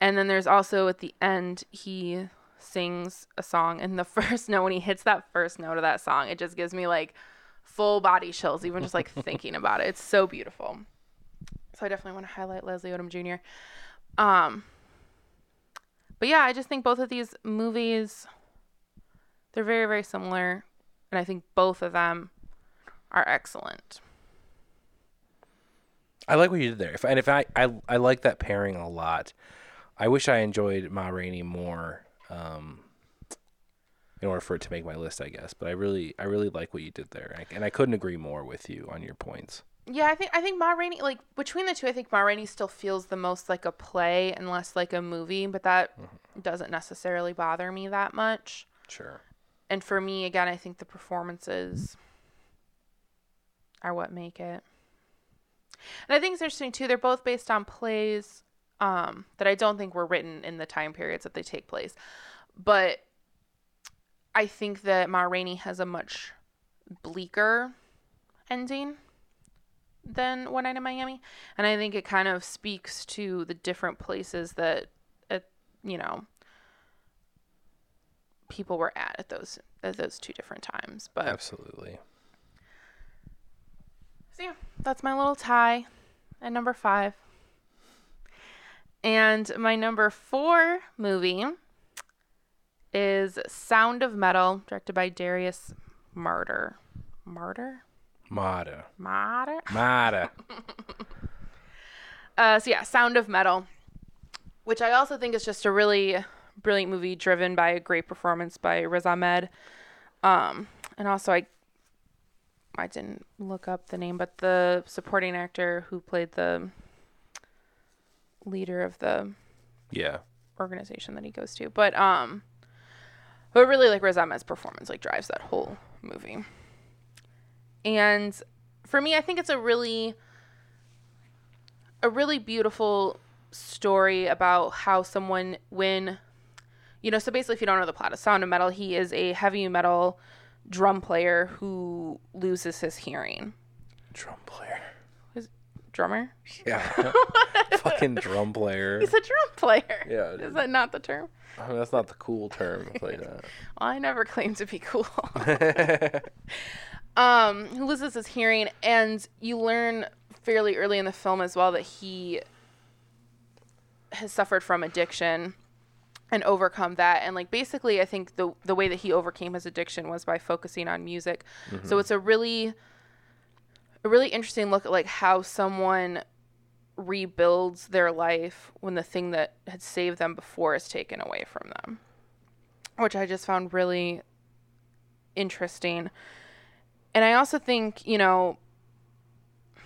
And then there's also at the end, he sings a song, and the first note, when he hits that first note of that song, it just gives me like full body chills, even just like thinking about it. It's so beautiful. So I definitely want to highlight Leslie Odom Jr. Um, but yeah, I just think both of these movies, they're very, very similar. And I think both of them are excellent. I like what you did there. If, and if I, I, I like that pairing a lot. I wish I enjoyed Ma Rainey more. Um, in order for it to make my list, I guess. But I really, I really like what you did there, and I, and I couldn't agree more with you on your points. Yeah, I think I think Ma Rainey like between the two, I think Ma Rainey still feels the most like a play and less like a movie, but that mm-hmm. doesn't necessarily bother me that much. Sure. And for me, again, I think the performances are what make it. And I think it's interesting too. They're both based on plays um, that I don't think were written in the time periods that they take place, but I think that Ma Rainey has a much bleaker ending than One Night in Miami, and I think it kind of speaks to the different places that, uh, you know, people were at at those at those two different times. But absolutely. So yeah, that's my little tie at number five. And my number four movie is Sound of Metal, directed by Darius Marder. Marder? Mata. Mata? Mata. uh, so yeah, Sound of Metal, which I also think is just a really brilliant movie driven by a great performance by Riz Ahmed. Um, and also I I didn't look up the name, but the supporting actor who played the leader of the yeah organization that he goes to. But um but really like Riz Ahmed's performance like drives that whole movie. And for me, I think it's a really a really beautiful story about how someone when you know, so basically if you don't know the plot of Sound of Metal, he is a heavy metal drum player who loses his hearing. Drum player. His drummer? Yeah. Fucking drum player. He's a drum player. Yeah. Is that not the term? I mean, that's not the cool term to play that. well, I never claimed to be cool. um, who loses his hearing, and you learn fairly early in the film as well that he has suffered from addiction and overcome that. And like basically i think the the way that he overcame his addiction was by focusing on music. Mm-hmm. so it's a really a really interesting look at like how someone rebuilds their life when the thing that had saved them before is taken away from them which i just found really interesting. And i also think you know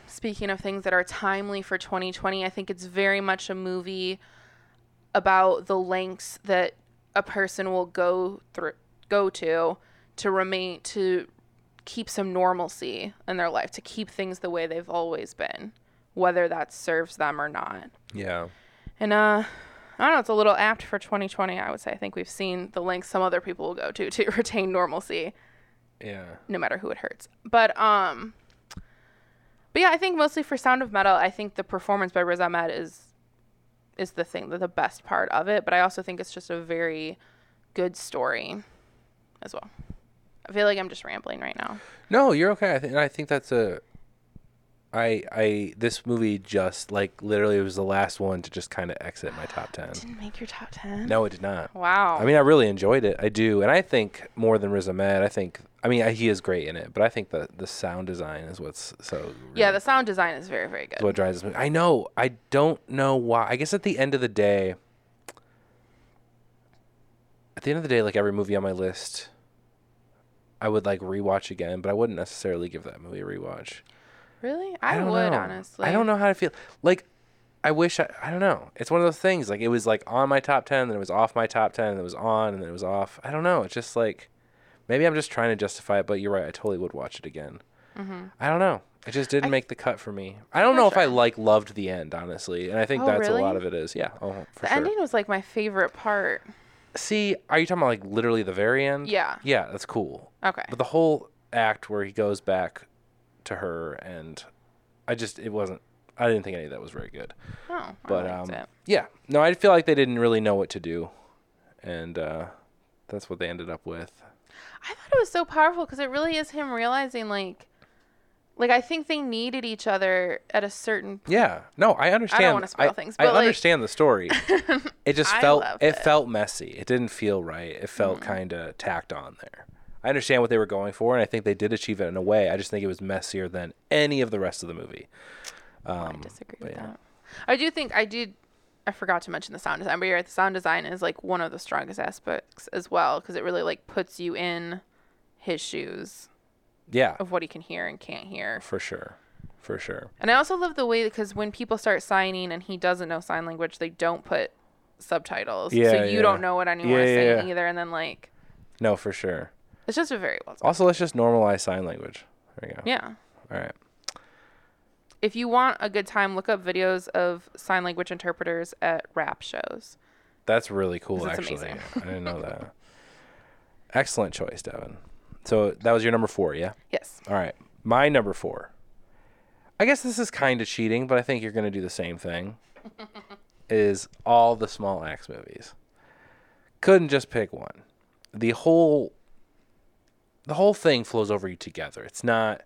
speaking of things that are timely for 2020 i think it's very much a movie about the lengths that a person will go through go to to remain to keep some normalcy in their life to keep things the way they've always been whether that serves them or not yeah and uh I don't know, it's a little apt for 2020, I would say. I think we've seen the lengths some other people will go to to retain normalcy. Yeah. No matter who it hurts. But um but yeah, I think mostly for Sound of Metal, I think the performance by Riz Ahmed is is the thing, that the best part of it. But I also think it's just a very good story as well. I feel like I'm just rambling right now. No, you're okay. I think I think that's a. I I this movie just like literally was the last one to just kind of exit my top ten. Didn't make your top ten. No, it did not. Wow. I mean, I really enjoyed it. I do, and I think more than Riz Ahmed, I think I mean, he is great in it, but I think the the sound design is what's so. Really yeah, the sound design is very very good. What drives this movie? I know. I don't know why. I guess at the end of the day, at the end of the day, like every movie on my list, I would like rewatch again, but I wouldn't necessarily give that movie a rewatch. Really, I, I would know. honestly. I don't know how to feel. Like, I wish I. I don't know. It's one of those things. Like it was like on my top ten, then it was off my top ten, then it was on, and then it was off. I don't know. It's just like Maybe I'm just trying to justify it, but you're right. I totally would watch it again. I don't know. It just didn't make the cut for me. I don't know if I like loved the end, honestly, and I think Oh, that's a lot of it is. Yeah, oh, for The sure. ending was like my favorite part. See, are you talking about like literally the very end? Yeah. Yeah, that's cool. Okay. But the whole act where he goes back to her and I just it wasn't I didn't think any of that was very good. Oh, But I um it. yeah. No, I feel like they didn't really know what to do. And uh that's what they ended up with. I thought it was so powerful because it really is him realizing like, like I think they needed each other at a certain. point. Yeah. No, I understand. I don't wanna spoil things, I but, like- understand the story. It just felt it, it. Mm. felt messy. It didn't feel right. It felt kind of tacked on there. I understand what they were going for, and I think they did achieve it in a way. I just think it was messier than any of the rest of the movie. I Um, disagree with yeah. that. I do think I did. I forgot to mention the sound design, but you're right. The sound design is like one of the strongest aspects as well because it really like puts you in his shoes yeah, of what he can hear and can't hear. for sure, for sure. And I also love the way because when people start signing and he doesn't know sign language, they don't put subtitles, Yeah, so you yeah. don't know what anyone Yeah, is saying either. And then like No, for sure. it's just a very well. Also, let's just normalize sign language. There you go. Yeah. All right. If you want a good time, look up videos of sign language interpreters at rap shows. That's really cool, actually. I didn't know that. Excellent choice, Devin. So that was your number four, yeah? Yes. All right. My number four. I guess this is kind of cheating, but I think you're going to do the same thing. is all the small axe movies. Couldn't just pick one. The whole the whole thing flows over you together. It's not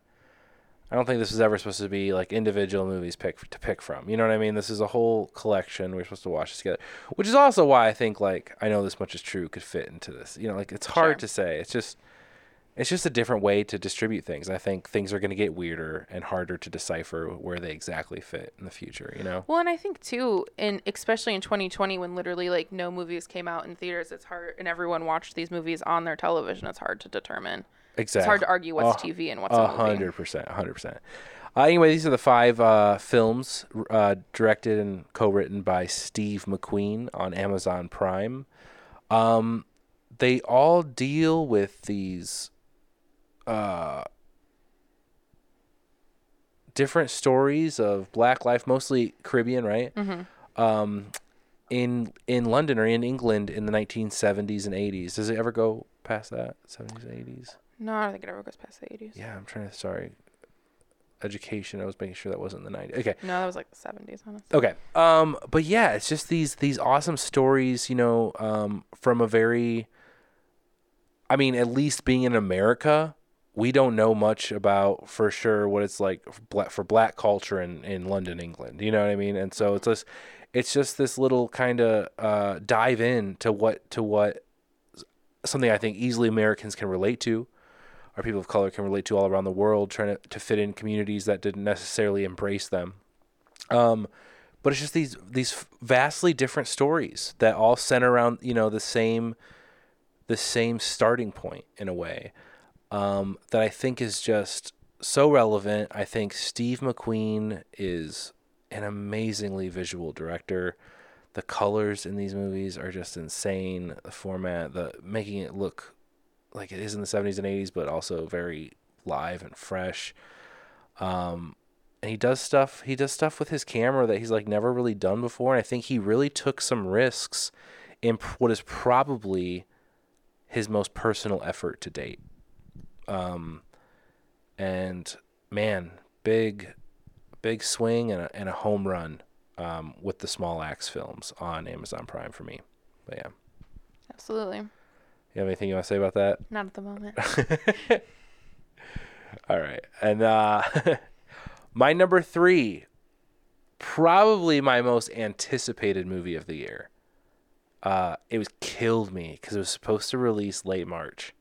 I don't think this is ever supposed to be like individual movies pick to pick from. You know what I mean? This is a whole collection. We're supposed to watch this together, which is also why I think like I know this much is true could fit into this. You know, like it's hard Sure. to say. It's just it's just a different way to distribute things. I think things are going to get weirder and harder to decipher where they exactly fit in the future. You know? Well, and I think too, in especially in 2020, when literally like no movies came out in theaters, it's hard, and everyone watched these movies on their television. It's hard to determine. Exactly. It's hard to argue what's Oh, TV and what's A a hundred percent, a hundred percent. Uh, anyway, these are the five uh, films uh, directed and co-written by Steve McQueen on Amazon Prime. Um, they all deal with these uh, different stories of Black life, mostly Caribbean, right? Mm-hmm. Um, in in London or in England in the 1970s and 80s. Does it ever go past that? 70s, 80s? No, I don't think it ever goes past the 80s. Yeah, I'm trying to. Sorry, education. I was making sure that wasn't the 90s. Okay, No, that was like the 70s, honestly. okay. Um, but yeah, it's just these these awesome stories. You know, um, from a very. I mean, at least being in America, we don't know much about for sure what it's like for black, for black culture in, in London, England. You know what I mean? And so it's just it's just this little kind of uh, dive in to what to what something I think easily Americans can relate to, or people of color can relate to all around the world, trying to, to fit in communities that didn't necessarily embrace them. Um, but it's just these these vastly different stories that all center around you know the same the same starting point in a way um, that I think is just so relevant. I think Steve McQueen is an amazingly visual director. The colors in these movies are just insane. The format, the making it look like it is in the 70s and 80s, but also very live and fresh. Um, and he does stuff. He does stuff with his camera that he's like never really done before. And I think he really took some risks in what is probably his most personal effort to date. Um, and man, big, big swing and a, and a home run um, with the Small Axe films on Amazon Prime for me. But yeah, Absolutely. You have anything you want to say about that? Not at the moment. All right. And uh, my number three, probably my most anticipated movie of the year. Uh, it was killed me because it was supposed to release late March,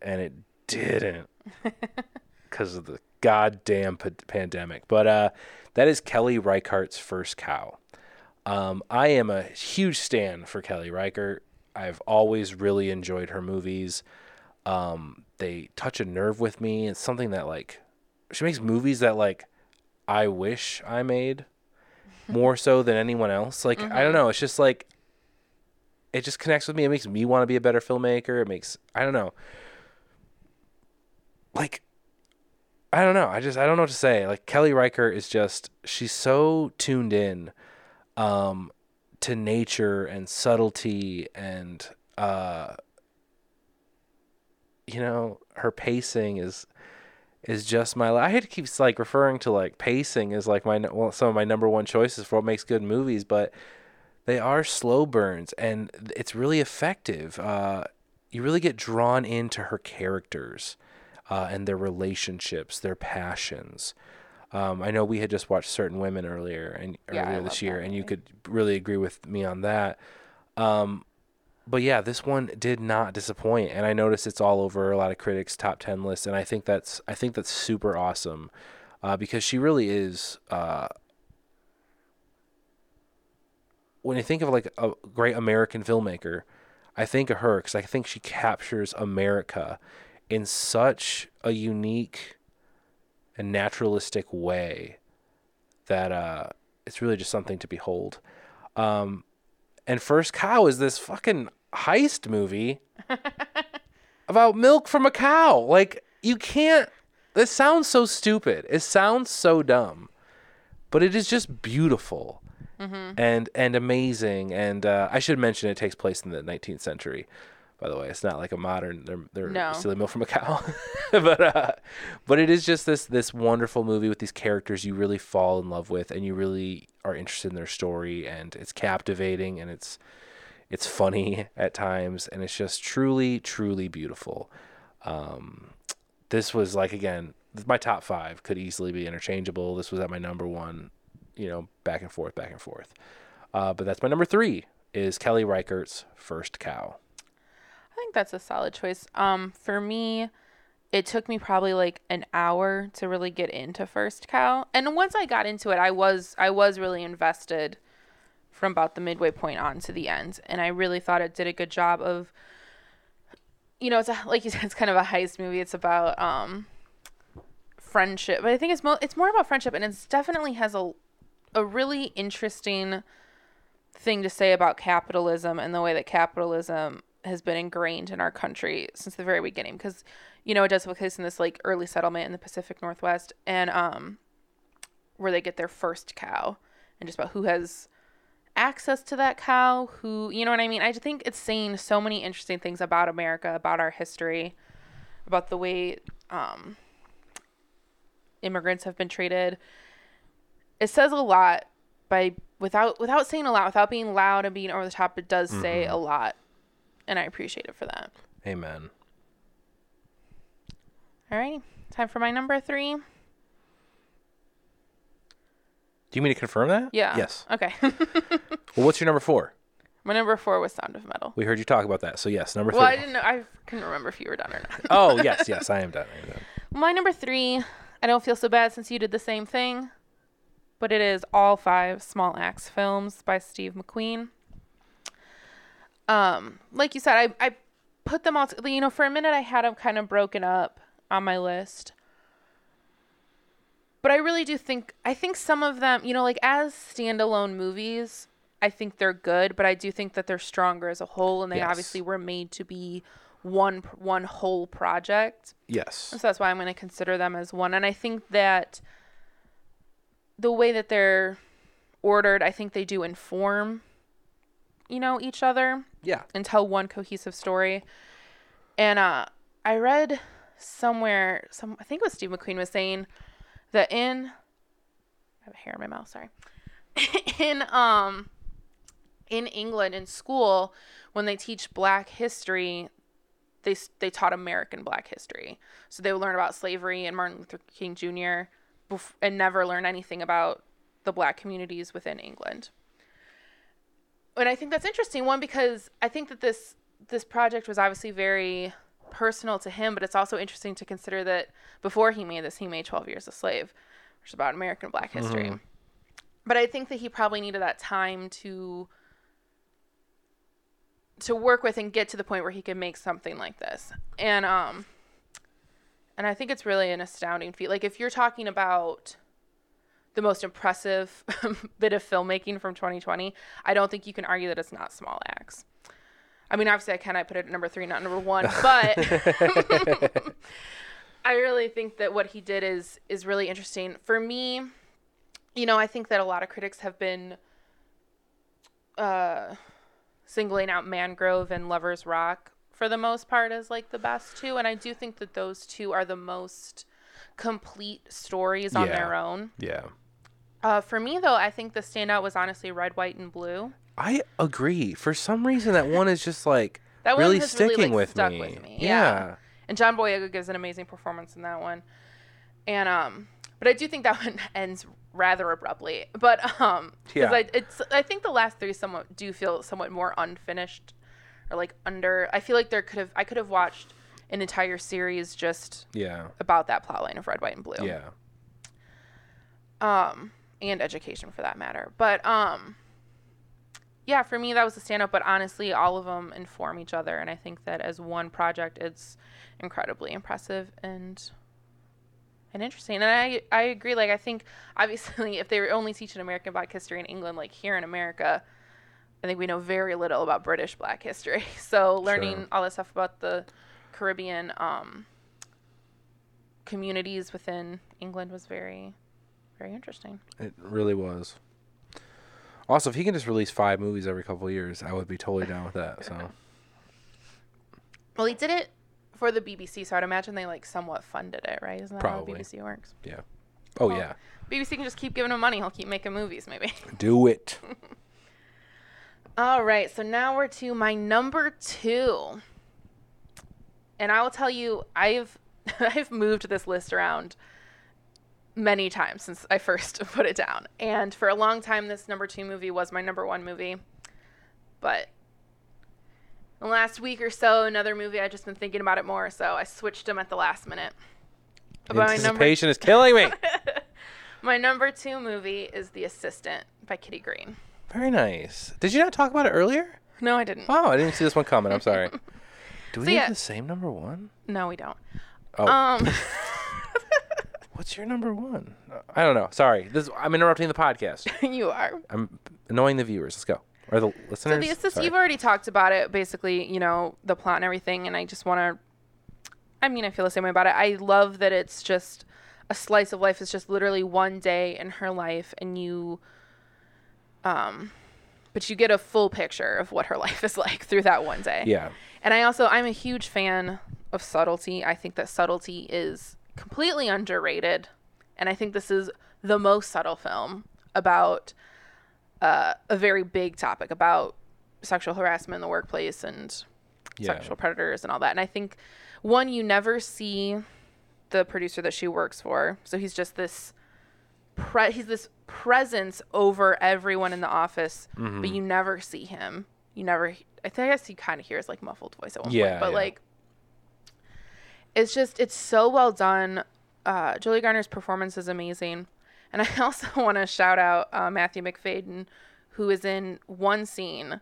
and it didn't because of the goddamn p- pandemic. But uh, that is Kelly Reichardt's first cow. Um, I am a huge stan for Kelly Reichardt. I've always really enjoyed her movies. Um, they touch a nerve with me. It's something that like she makes movies that like I wish I made more so than anyone else. Like I don't know. It's just like it just connects with me. It makes me want to be a better filmmaker. It makes I don't know. Like I don't know. I just I don't know what to say. Like Kelly Reichardt is just she's so tuned in um to nature and subtlety and uh you know, her pacing is is just my I hate to keep like referring to like pacing as like my well, some of my number one choices for what makes good movies, but they are slow burns and it's really effective. Uh you really get drawn into her characters uh, and their relationships, their passions. Um, I know we had just watched Certain Women earlier and Yeah, I earlier this year, and you could really agree with me on that. Um, but yeah, this one did not disappoint, and I noticed it's all over a lot of critics' top ten lists, and I think that's I think that's super awesome uh, because she really is. Uh, when you think of like a great American filmmaker, I think of her because I think she captures America in such a unique and naturalistic way that uh, it's really just something to behold. Um, and First Cow is this fucking heist movie about milk from a cow. Like you can't. This sounds so stupid. It sounds so dumb, but it is just beautiful and and amazing. And uh, I should mention it takes place in the 19th century. By the way, it's not like a modern. They're they're No. stealing milk from a cow, but uh, but it is just this this wonderful movie with these characters you really fall in love with, and you really are interested in their story, and it's captivating, and it's it's funny at times, and it's just truly truly beautiful. Um, this was like again my top five could easily be interchangeable. This was at my number one, you know, back and forth, back and forth. Uh, but that's my number three is Kelly Reichardt's First Cow. Think that's a solid choice. Um, for me, it took me probably like an hour to really get into First Cow, and once I got into it, I was I was really invested from about the midway point on to the end, and I really thought it did a good job of, you know, it's a, like you said, it's kind of a heist movie. It's about um, friendship, but I think it's mo- it's more about friendship, and it definitely has a a really interesting thing to say about capitalism and the way that capitalism has been ingrained in our country since the very beginning because you know it does take place in this like early settlement in the pacific northwest and um where they get their first cow and just about who has access to that cow who you know what i mean? I think it's saying so many interesting things about america about our history about the way um immigrants have been treated. It says a lot by without without saying a lot without being loud and being over the top it does say a lot and i appreciate it for that Amen. all right time for my number three Do you mean to confirm that? yeah Yes. okay Well, what's your number four? my number four was sound of metal We heard you talk about that. So yes, number three. well i didn't know i couldn't remember if you were done or not oh yes, yes, I am done. I am done. my number three i don't feel so bad since you did the same thing but it is all five small axe films by steve mcqueen um like you said i, I put them all to, you know for a minute i had them kind of broken up on my list but i really do think i think some of them you know like as standalone movies i think they're good but i do think that they're stronger as a whole and they Yes. obviously were made to be one one whole project Yes. and so that's why I'm going to consider them as one. And I think that the way that they're ordered, I think they do inform, you know, each other Yeah. and tell one cohesive story. And uh, I read somewhere, some I think it was Steve McQueen was saying that in I have a hair in my mouth. Sorry. in um in England in school when they teach Black history, they they taught American Black history. So they would learn about slavery and Martin Luther King Jr. Bef- and never learn anything about the Black communities within England. And I think that's interesting. One because I think that this this project was obviously very personal to him, but it's also interesting to consider that before he made this, he made Twelve Years a Slave, which is about American Black history. But I think that he probably needed that time to to work with and get to the point where he could make something like this. And um and I think it's really an astounding feat. Like if you're talking about the most impressive bit of filmmaking from 2020, I don't think you can argue that it's not Small Axe. I mean, obviously, I can. I put it at number three, not number one, but I really think that what he did is is really interesting. For me, you know, I think that a lot of critics have been uh singling out Mangrove and Lovers Rock for the most part as like the best two, and I do think that those two are the most complete stories on Yeah. their own. Yeah. Uh, for me though, I think the standout was honestly Red, White, and Blue. I agree. For some reason, that one is just like That really has really, sticking like, with, me. with me, Yeah. yeah. And John Boyega gives an amazing performance in that one. And um, but I do think that one ends rather abruptly. But um, Yeah. I it's I think the last three somewhat do feel somewhat more unfinished, or like under. I feel like there could have I could have watched an entire series just Yeah. about that plotline of Red, White, and Blue. Yeah. um and education for that matter. But um yeah for me that was the standout but honestly all of them inform each other and i think that as one project it's incredibly impressive and and interesting. And i i agree like i think obviously if they were only teaching american black history in england like here in america i think we know very little about british black history. So learning Sure. all this stuff about the caribbean um communities within england was very very interesting It really was. Also, if he can just release five movies every couple years, I would be totally down with that. So Well, he did it for the BBC, so I'd imagine they like somewhat funded it, right? Isn't that Probably. how the BBC works? yeah. Oh Well- yeah. BBC can just keep giving him money; he'll keep making movies, maybe. Do it. All right, so now we're to my number two, and I will tell you, I've I've moved this list around many times since I first put it down, and for a long time, this number two movie was my number one movie, but. The last week or so, another movie I've just been thinking about it more, so I switched them at the last minute. But my number Anticipation is killing me. My number two movie is The Assistant by Kitty Green. Very nice. Did you not talk about it earlier? No, I didn't. Oh, I didn't see this one coming. I'm sorry. Do we So, have yeah. the same number one? No, we don't. Oh, Um, what's your number one? I don't know. Sorry. This I'm interrupting the podcast. you are. I'm annoying the viewers. Let's go. Or the So listeners. The Assistant, Sorry. you've already talked about it, basically, you know, the plot and everything, and I just want to. I mean, I feel the same way about it. I love that it's just a slice of life. It's just literally one day in her life, and you. Um, but you get a full picture of what her life is like through that one day. Yeah. And I also I'm a huge fan of subtlety. I think that subtlety is completely underrated, and I think this is the most subtle film about uh, a very big topic about sexual harassment in the workplace and Yeah. sexual predators and all that. And I think one you never see the producer that she works for, so he's just this pre- he's this presence over everyone in the office, Mm-hmm. but you never see him. You never. I think I guess you kind of hear his like muffled voice at one Yeah, point, but yeah. like, it's just it's so well done. Uh, Julia Garner's performance is amazing, and I also want to shout out uh, Matthew Macfadyen, who is in one scene,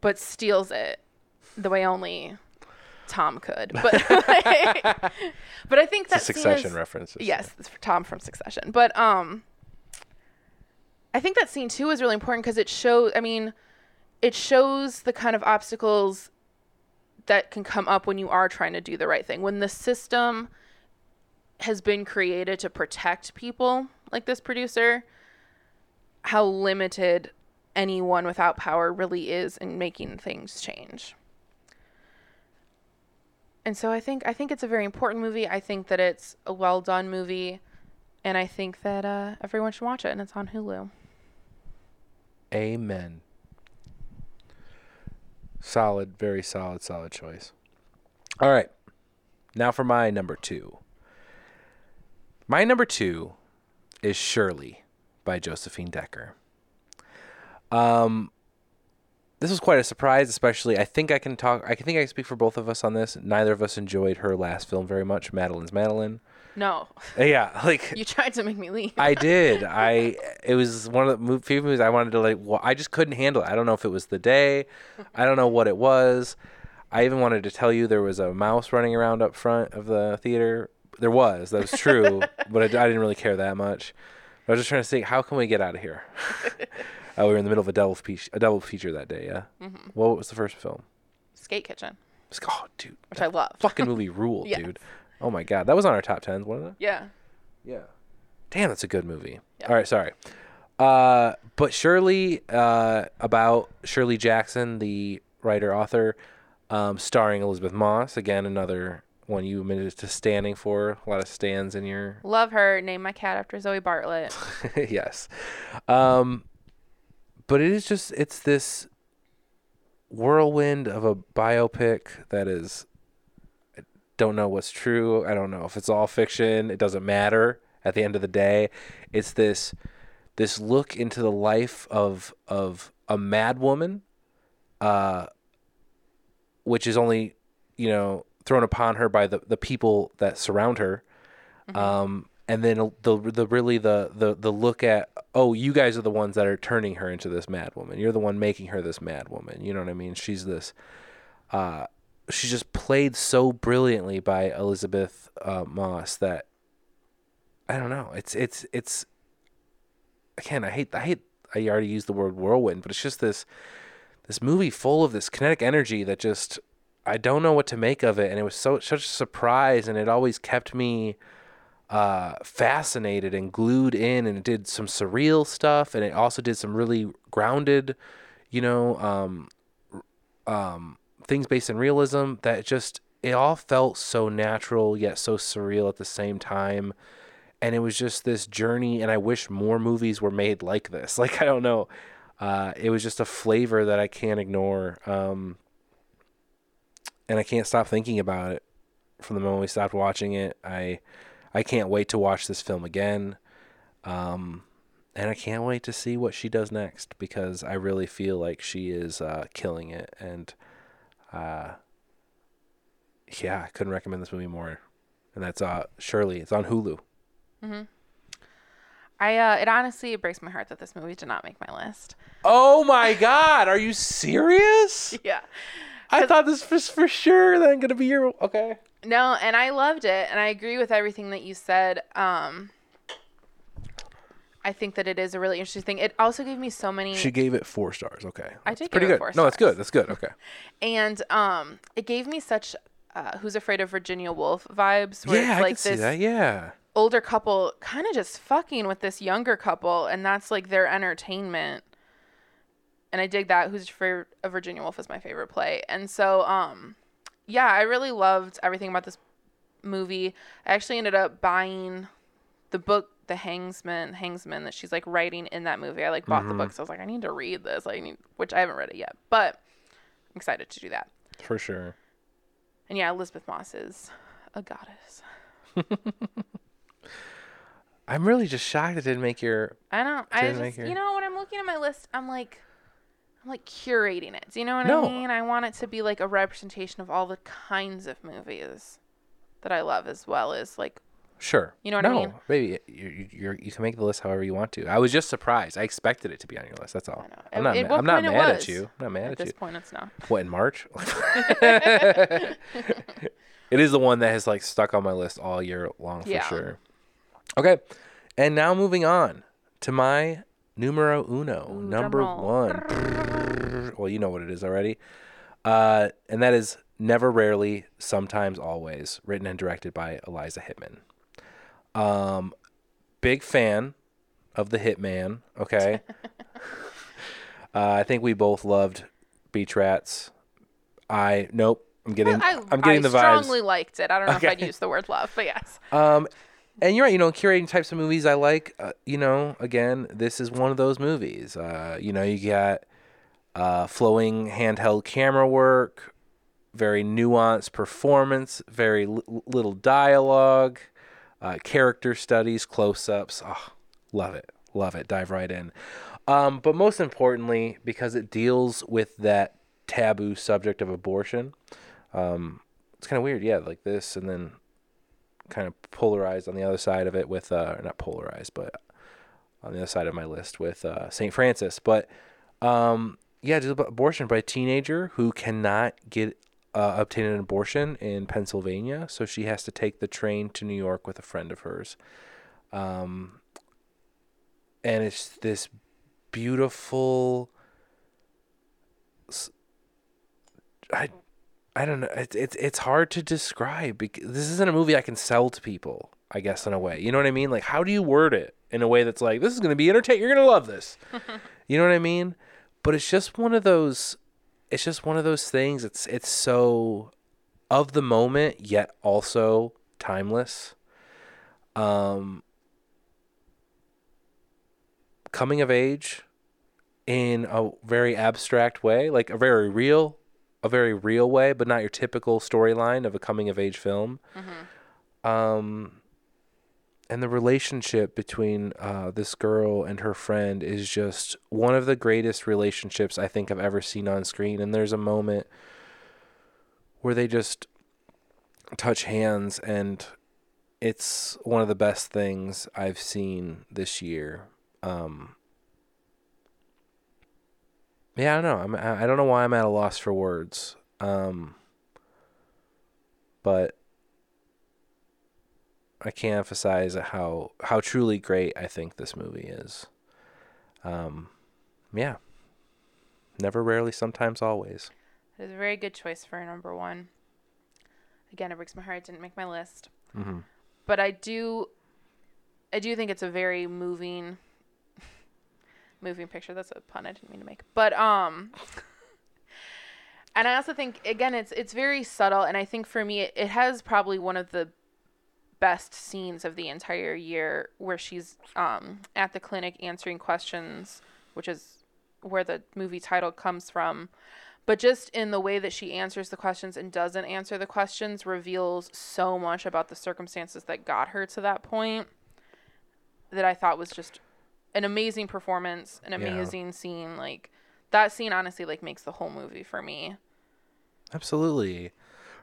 but steals it the way only Tom could. But like, but I think that It's a scene succession is- references. Yes, it's for Tom from Succession. But um I think that scene too is really important because it shows I mean, it shows the kind of obstacles that can come up when you are trying to do the right thing. When the system has been created to protect people like this producer, how limited anyone without power really is in making things change. And so I think I think it's a very important movie. I think that it's a well done movie, and I think that uh, everyone should watch it. And it's on Hulu. Amen. Solid, very solid, solid choice. All right. Now for my number two. My number two is Shirley by Josephine Decker. Um, this was quite a surprise, especially I think I can talk. I think I can speak for both of us on this. Neither of us enjoyed her last film very much, Madeline's Madeline. No, Yeah, like you tried to make me leave. I did. I it was one of the few movies I wanted to like. Well, I just couldn't handle it. I don't know if it was the day. I don't know what it was. I even wanted to tell you there was a mouse running around up front of the theater. There was. That was true, but I, I didn't really care that much. I was just trying to say, how can we get out of here? uh, we were in the middle of a double fe- a double feature that day. Yeah. Mm-hmm. What was the first film? Skate Kitchen, oh, dude, which I love. fucking movie rule, Yes. dude. Oh my god, that was on our top tens, wasn't it? Yeah. Yeah. Damn, that's a good movie. Yeah. All right, sorry. Uh, but Shirley, uh, about Shirley Jackson, the writer author, um, starring Elisabeth Moss. Again, another one you admitted to standing for. A lot of stands in your Love her. Name my cat after Zoey Bartlet. yes. Um, but it is just it's this whirlwind of a biopic that is I don't know what's true. I don't know if it's all fiction. It doesn't matter at the end of the day. It's this this look into the life of of a mad woman uh which is only, you know, thrown upon her by the the people that surround her um, and then the the really the the the look at oh you guys are the ones that are turning her into this mad woman you're the one making her this mad woman you know what I mean she's this uh she's just played so brilliantly by Elisabeth uh, Moss that I don't know. It's it's it's again I hate I hate I already used the word whirlwind but it's just this this movie full of this kinetic energy that just I don't know what to make of it. And it was so such a surprise and it always kept me uh, fascinated and glued in and it did some surreal stuff. And it also did some really grounded you know um, um, things based in realism that just it all felt so natural yet so surreal at the same time. And it was just this journey and i wish more movies were made like this. Like i don't know. Uh, it was just a flavor that i can't ignore um, and i can't stop thinking about it. From the moment we stopped watching it i i can't wait to watch this film again. Um, and i can't wait to see what she does next because i really feel like she is uh, killing it. And uh, yeah i couldn't recommend this movie more and that's uh shirley it's on hulu Mhm. I uh, it honestly it breaks my heart that this movie did not make my list. Oh my god, are you serious? Yeah. I thought this was for sure then gonna be your okay. No, and I loved it, and I agree with everything that you said. Um, I think that it is a really interesting thing. It also gave me so many, She gave it four stars. Okay, I did pretty give it good. No, that's good. That's good. Okay. and um, it gave me such uh, "Who's Afraid of Virginia Woolf" vibes. Where Yeah, it's I like can see this that. Yeah. older couple kind of just fucking with this younger couple, and that's like their entertainment. And I dig that. Who's Afraid of Virginia Woolf is my favorite play, and so um, yeah, I really loved everything about this movie. I actually ended up buying the book, The Hangsaman, Hangsaman that she's like writing in that movie. I like bought the mm-hmm. book, so I was like, I need to read this. I need, which I haven't read it yet, but I'm excited to do that. For sure. And yeah, Elisabeth Moss is a goddess. I'm really just shocked it didn't make your. I don't. I just, her- you know, when I'm looking at my list, I'm like, I'm like curating it. Do you know what No. I mean? I want it to be like a representation of all the kinds of movies that I love, as well as like, Sure. You know what I no, mean? baby, you you you can make the list however you want to. I was just surprised. I expected it to be on your list. That's all. I know. I'm not. At- at ma- I'm not mad at you. I'm not mad at you. at this point, it's not. What in March? it is the one that has like stuck on my list all year long for Yeah. sure. Okay, and now moving on to my numero uno, Ooh, number one. Well, you know what it is already, uh, and that is Never, Rarely, Sometimes, Always, written and directed by Eliza Hittman. Um, big fan of the Hitman. Okay, uh, I think we both loved Beach Rats. I nope. I'm getting. I, I'm getting I the vibes. strongly liked it. I don't know if I'd use the word love, but yes. Um, and you're right. You know, curating types of movies I like. Uh, you know, again, this is one of those movies. Uh, you know, you got uh, flowing handheld camera work, very nuanced performance, very li- little dialogue, uh, character studies, close-ups. Oh, love it, love it. Dive right in. Um, but most importantly, because it deals with that taboo subject of abortion. Um, it's kind of weird, yeah, like this, and then kind of polarized on the other side of it with uh not polarized but on the other side of my list with uh St. Francis but um yeah just about abortion by a teenager who cannot get uh, obtain an abortion in Pennsylvania so she has to take the train to New York with a friend of hers um and it's this beautiful I, I don't know. It's it's it's hard to describe because this isn't a movie I can sell to people. I guess in a way, you know what I mean. Like, how do you word it in a way that's like, this is going to be entertaining. You're going to love this. you know what I mean? But it's just one of those. It's just one of those things. It's it's so of the moment yet also timeless. Um, coming of age in a very abstract way, like a very real, a very real way, but not your typical storyline of a coming of age film. Mm-hmm. Um, and the relationship between uh, this girl and her friend is just one of the greatest relationships I think I've ever seen on screen. And there's a moment where they just touch hands, and it's one of the best things I've seen this year. Um, yeah, I don't know. I'm, I don't know why I'm at a loss for words. Um, but I can't emphasize how how truly great I think this movie is. Um, yeah. Never, rarely, sometimes, always. It was a very good choice for number one. Again, it breaks my heart. I didn't make my list, mm-hmm. but I do, I do think it's a very moving, moving picture. That's a pun I didn't mean to make, but um. and I also think again it's it's very subtle and I think for me it, it has probably one of the best scenes of the entire year where she's um, at the clinic answering questions, which is where the movie title comes from. But just in the way that she answers the questions and doesn't answer the questions reveals so much about the circumstances that got her to that point that I thought was just an amazing performance, an amazing yeah. scene. Like that scene honestly like makes the whole movie for me. Absolutely.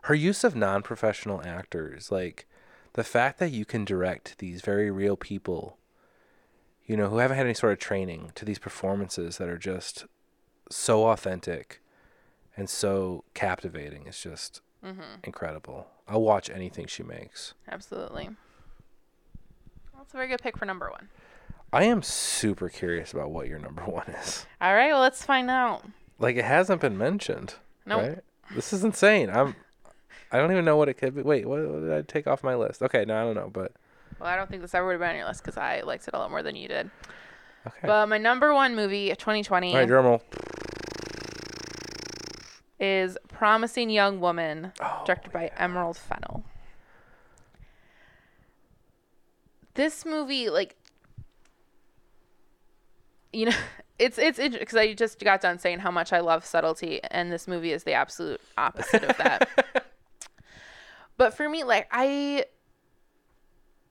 Her use of non-professional actors like the fact that you can direct these very real people, you know, who haven't had any sort of training to these performances that are just so authentic and so captivating is just mm-hmm. incredible. I'll watch anything she makes. Absolutely. That's a very good pick for number one. I am super curious about what your number one is. All right, well, let's find out. Like it hasn't been mentioned. No. Nope. Right? This is insane. I'm I don't even know what it could be. Wait, what, what, did I take off my list? Okay, no, I don't know, but. Well, I don't think this ever would have been on your list because I liked it a lot more than you did. Okay. But my number one movie of 2020. All right, drum roll. Is Promising Young Woman, oh, directed by. Emerald Fennell. This movie, like, you know, it's it's because I just got done saying how much I love subtlety, and this movie is the absolute opposite of that. But for me, like I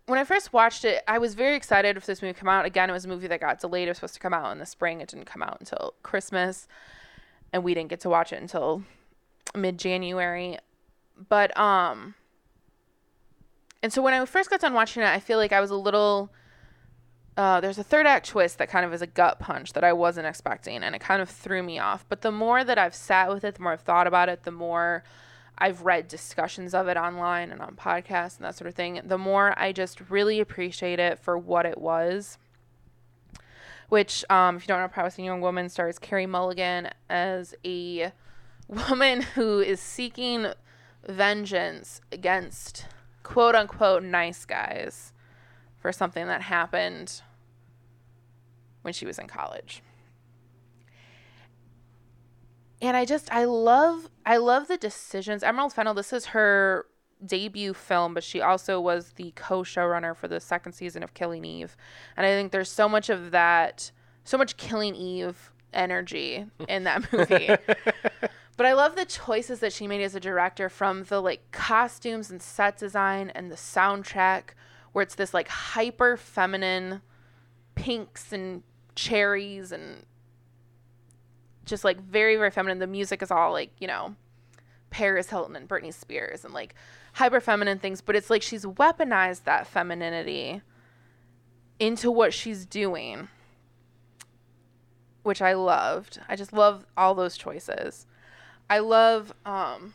when I first watched it, I was very excited for this movie to come out. Again, it was a movie that got delayed. It was supposed to come out in the spring. It didn't come out until Christmas, and we didn't get to watch it until mid January. But um, and so when I first got done watching it, I feel like I was a little. Uh, there's a third act twist that kind of is a gut punch that I wasn't expecting, and it kind of threw me off. But the more that I've sat with it, the more I've thought about it, the more I've read discussions of it online and on podcasts and that sort of thing, the more I just really appreciate it for what it was. Which, um, if you don't know, Promising Young Woman stars Carey Mulligan as a woman who is seeking vengeance against quote unquote nice guys for something that happened when she was in college and I just I love I love the decisions. Emerald Fennell, this is her debut film, but she also was the co-showrunner for the second season of Killing Eve. And I think there's so much of that so much Killing Eve energy in that movie. but I love the choices that she made as a director from the like costumes and set design and the soundtrack where it's this like hyper feminine pinks and cherries and just like very very feminine. The music is all like you know Paris Hilton and Britney Spears and like hyper feminine things, but it's like she's weaponized that femininity into what she's doing, which I loved. I just love all those choices. I love um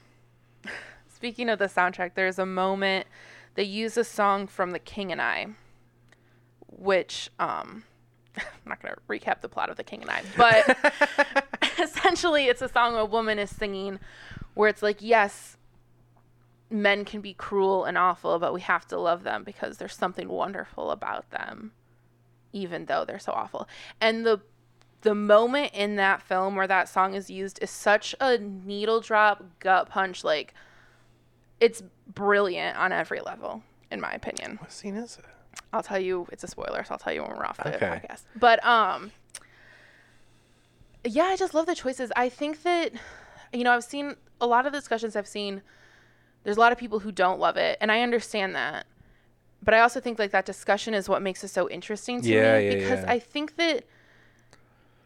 speaking of the soundtrack, there's a moment they use a song from The King and I, which um I'm not going to recap the plot of The King and I, but essentially it's a song a woman is singing where it's like, yes, men can be cruel and awful, but we have to love them because there's something wonderful about them, even though they're so awful. And the the moment in that film where that song is used is such a needle drop gut punch like it's brilliant on every level in my opinion What scene is it? I'll tell you it's a spoiler so i'll tell you when we're off the Okay. podcast but um yeah i just love the choices i think that you know i've seen a lot of the discussions i've seen there's a lot of people who don't love it and i understand that but i also think like that discussion is what makes it so interesting to Yeah, me yeah, because yeah. i think that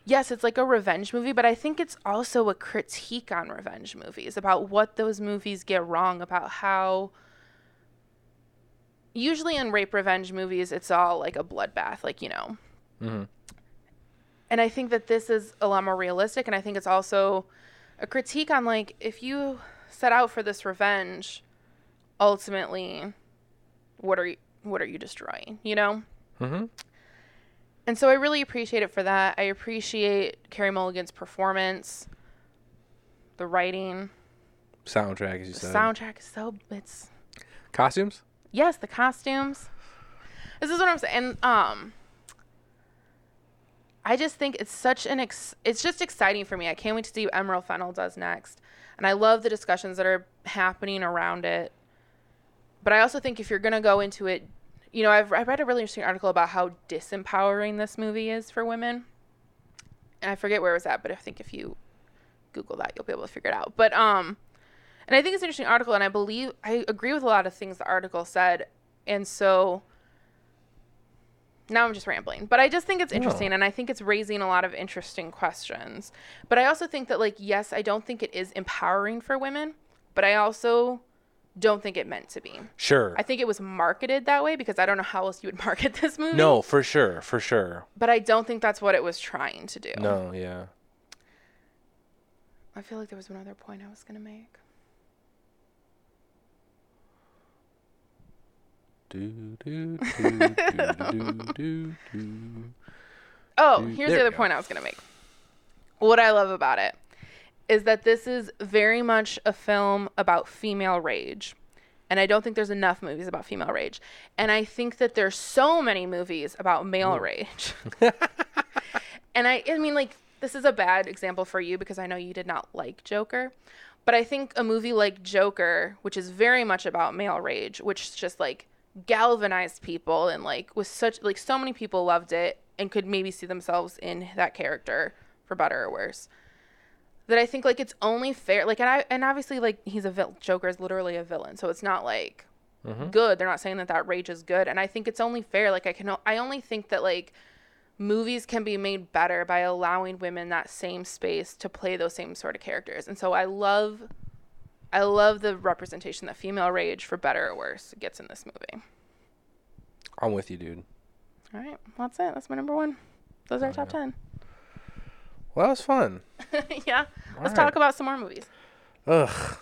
yes, it's like a revenge movie, but I think it's also a critique on revenge movies about what those movies get wrong, about how usually in rape revenge movies, it's all like a bloodbath, like, you know. Mhm. And I think that this is a lot more realistic, and I think it's also a critique on like if you set out for this revenge, ultimately, what are you what are you destroying? You know. Mm-hmm. And so I really appreciate it for that. I appreciate Carey Mulligan's performance, the writing, Soundtrack, as you the said. soundtrack is so it's Costumes? Yes, the costumes. This is what I'm saying. And, um I just think it's such an ex- it's just exciting for me. I can't wait to see what Emerald Fennell does next. And I love the discussions that are happening around it. But I also think if you're going to go into it, you know, I've I read a really interesting article about how disempowering this movie is for women. And I forget where it was at, but I think if you Google that, you'll be able to figure it out. But um and I think it's an interesting article, and I believe I agree with a lot of things the article said, and so now I'm just rambling. But I just think it's interesting, and I think it's raising a lot of interesting questions. But I also think that, like, yes, I don't think it is empowering for women, but I also don't think it meant to be. Sure. I think it was marketed that way because I don't know how else you would market this movie. no, for sure, for sure. But I don't think that's what it was trying to do. No, yeah. I feel like there was one other point I was going to make. Do do do do do do. Oh, here's the other point I was going to make. What I love about it is that this is very much a film about female rage. And I don't think there's enough movies about female rage. And I think that there's so many movies about male rage. and I I mean like this is a bad example for you because I know you did not like Joker. But I think a movie like Joker, which is very much about male rage, which is just like galvanized people and like was such like so many people loved it and could maybe see themselves in that character for better or worse. That I think like it's only fair like and I and obviously like he's a villain. Joker is literally a villain, so it's not like mm-hmm. good. They're not saying that that rage is good, and I think it's only fair. Like I can I only think that like movies can be made better by allowing women that same space to play those same sort of characters. And so I love I love the representation that female rage for better or worse gets in this movie. I'm with you, dude. All right, well, that's it. That's my number 1. Those are our top 10. Well, that was fun. yeah. Let's right. talk about some more movies. Ugh.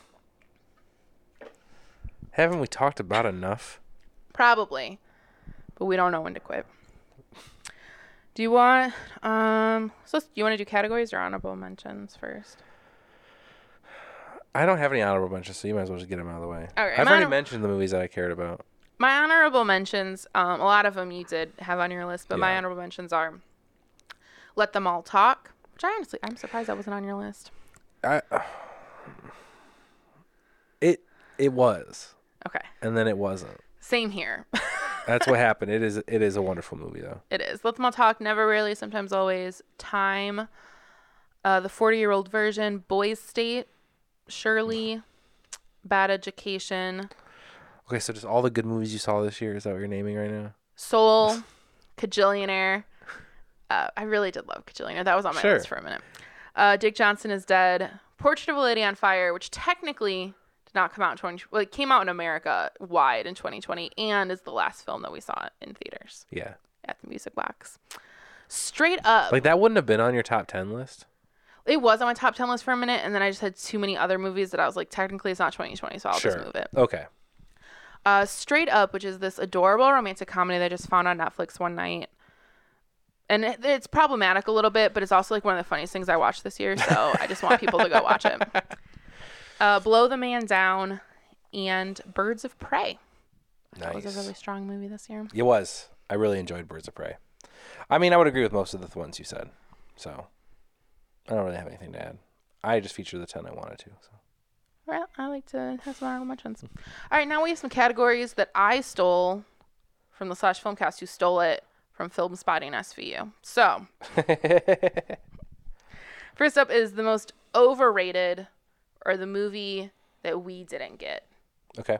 Haven't we talked about enough? Probably. But we don't know when to quit. Do you want um so do you want to do categories or honorable mentions first? I don't have any honorable mentions, so you might as well just get them out of the way. All right, I've already honor- mentioned the movies that I cared about. My honorable mentions, um, a lot of them you did have on your list, but my honorable mentions are Let Them All Talk, which I honestly, I'm surprised that wasn't on your list. I, it it was, Okay. and then it wasn't. Same here. That's what happened. It is it is a wonderful movie though. it is. Let Them All Talk, Never Rarely, Sometimes Always, Time, uh, the 40 year old version, Boys State, Shirley, Bad Education, Okay, so just all the good movies you saw this year is that what you're naming right now? Soul, Kajillionaire. Uh, I really did love Kajillionaire. That was on my Sure. list for a minute. Uh, Dick Johnson is dead. Portrait of a Lady on Fire, which technically did not come out in 20. Well, it came out in America wide in 2020, and is the last film that we saw in theaters Yeah, at the Music Box. Straight up, like that wouldn't have been on your top ten list. It was on my top 10 list for a minute, and then I just had too many other movies that I was like, technically it's not 2020, so I'll sure. just move it. Okay. Uh, Straight Up, which is this adorable romantic comedy that I just found on Netflix one night. And it, it's problematic a little bit, but it's also like one of the funniest things I watched this year. So I just want people to go watch it. uh, Blow the Man Down, and Birds of Prey. That was a really strong movie this year. It was. I really enjoyed Birds of Prey. I mean, I would agree with most of the ones you said. So I don't really have anything to add. I just featured the ten I wanted to. So. Well, I like to have some honorable mentions. All right, now we have some categories that I stole from the Slash Filmcast, who stole it from Filmspotting SVU. So, first up is the most overrated or the movie that we didn't get. Okay.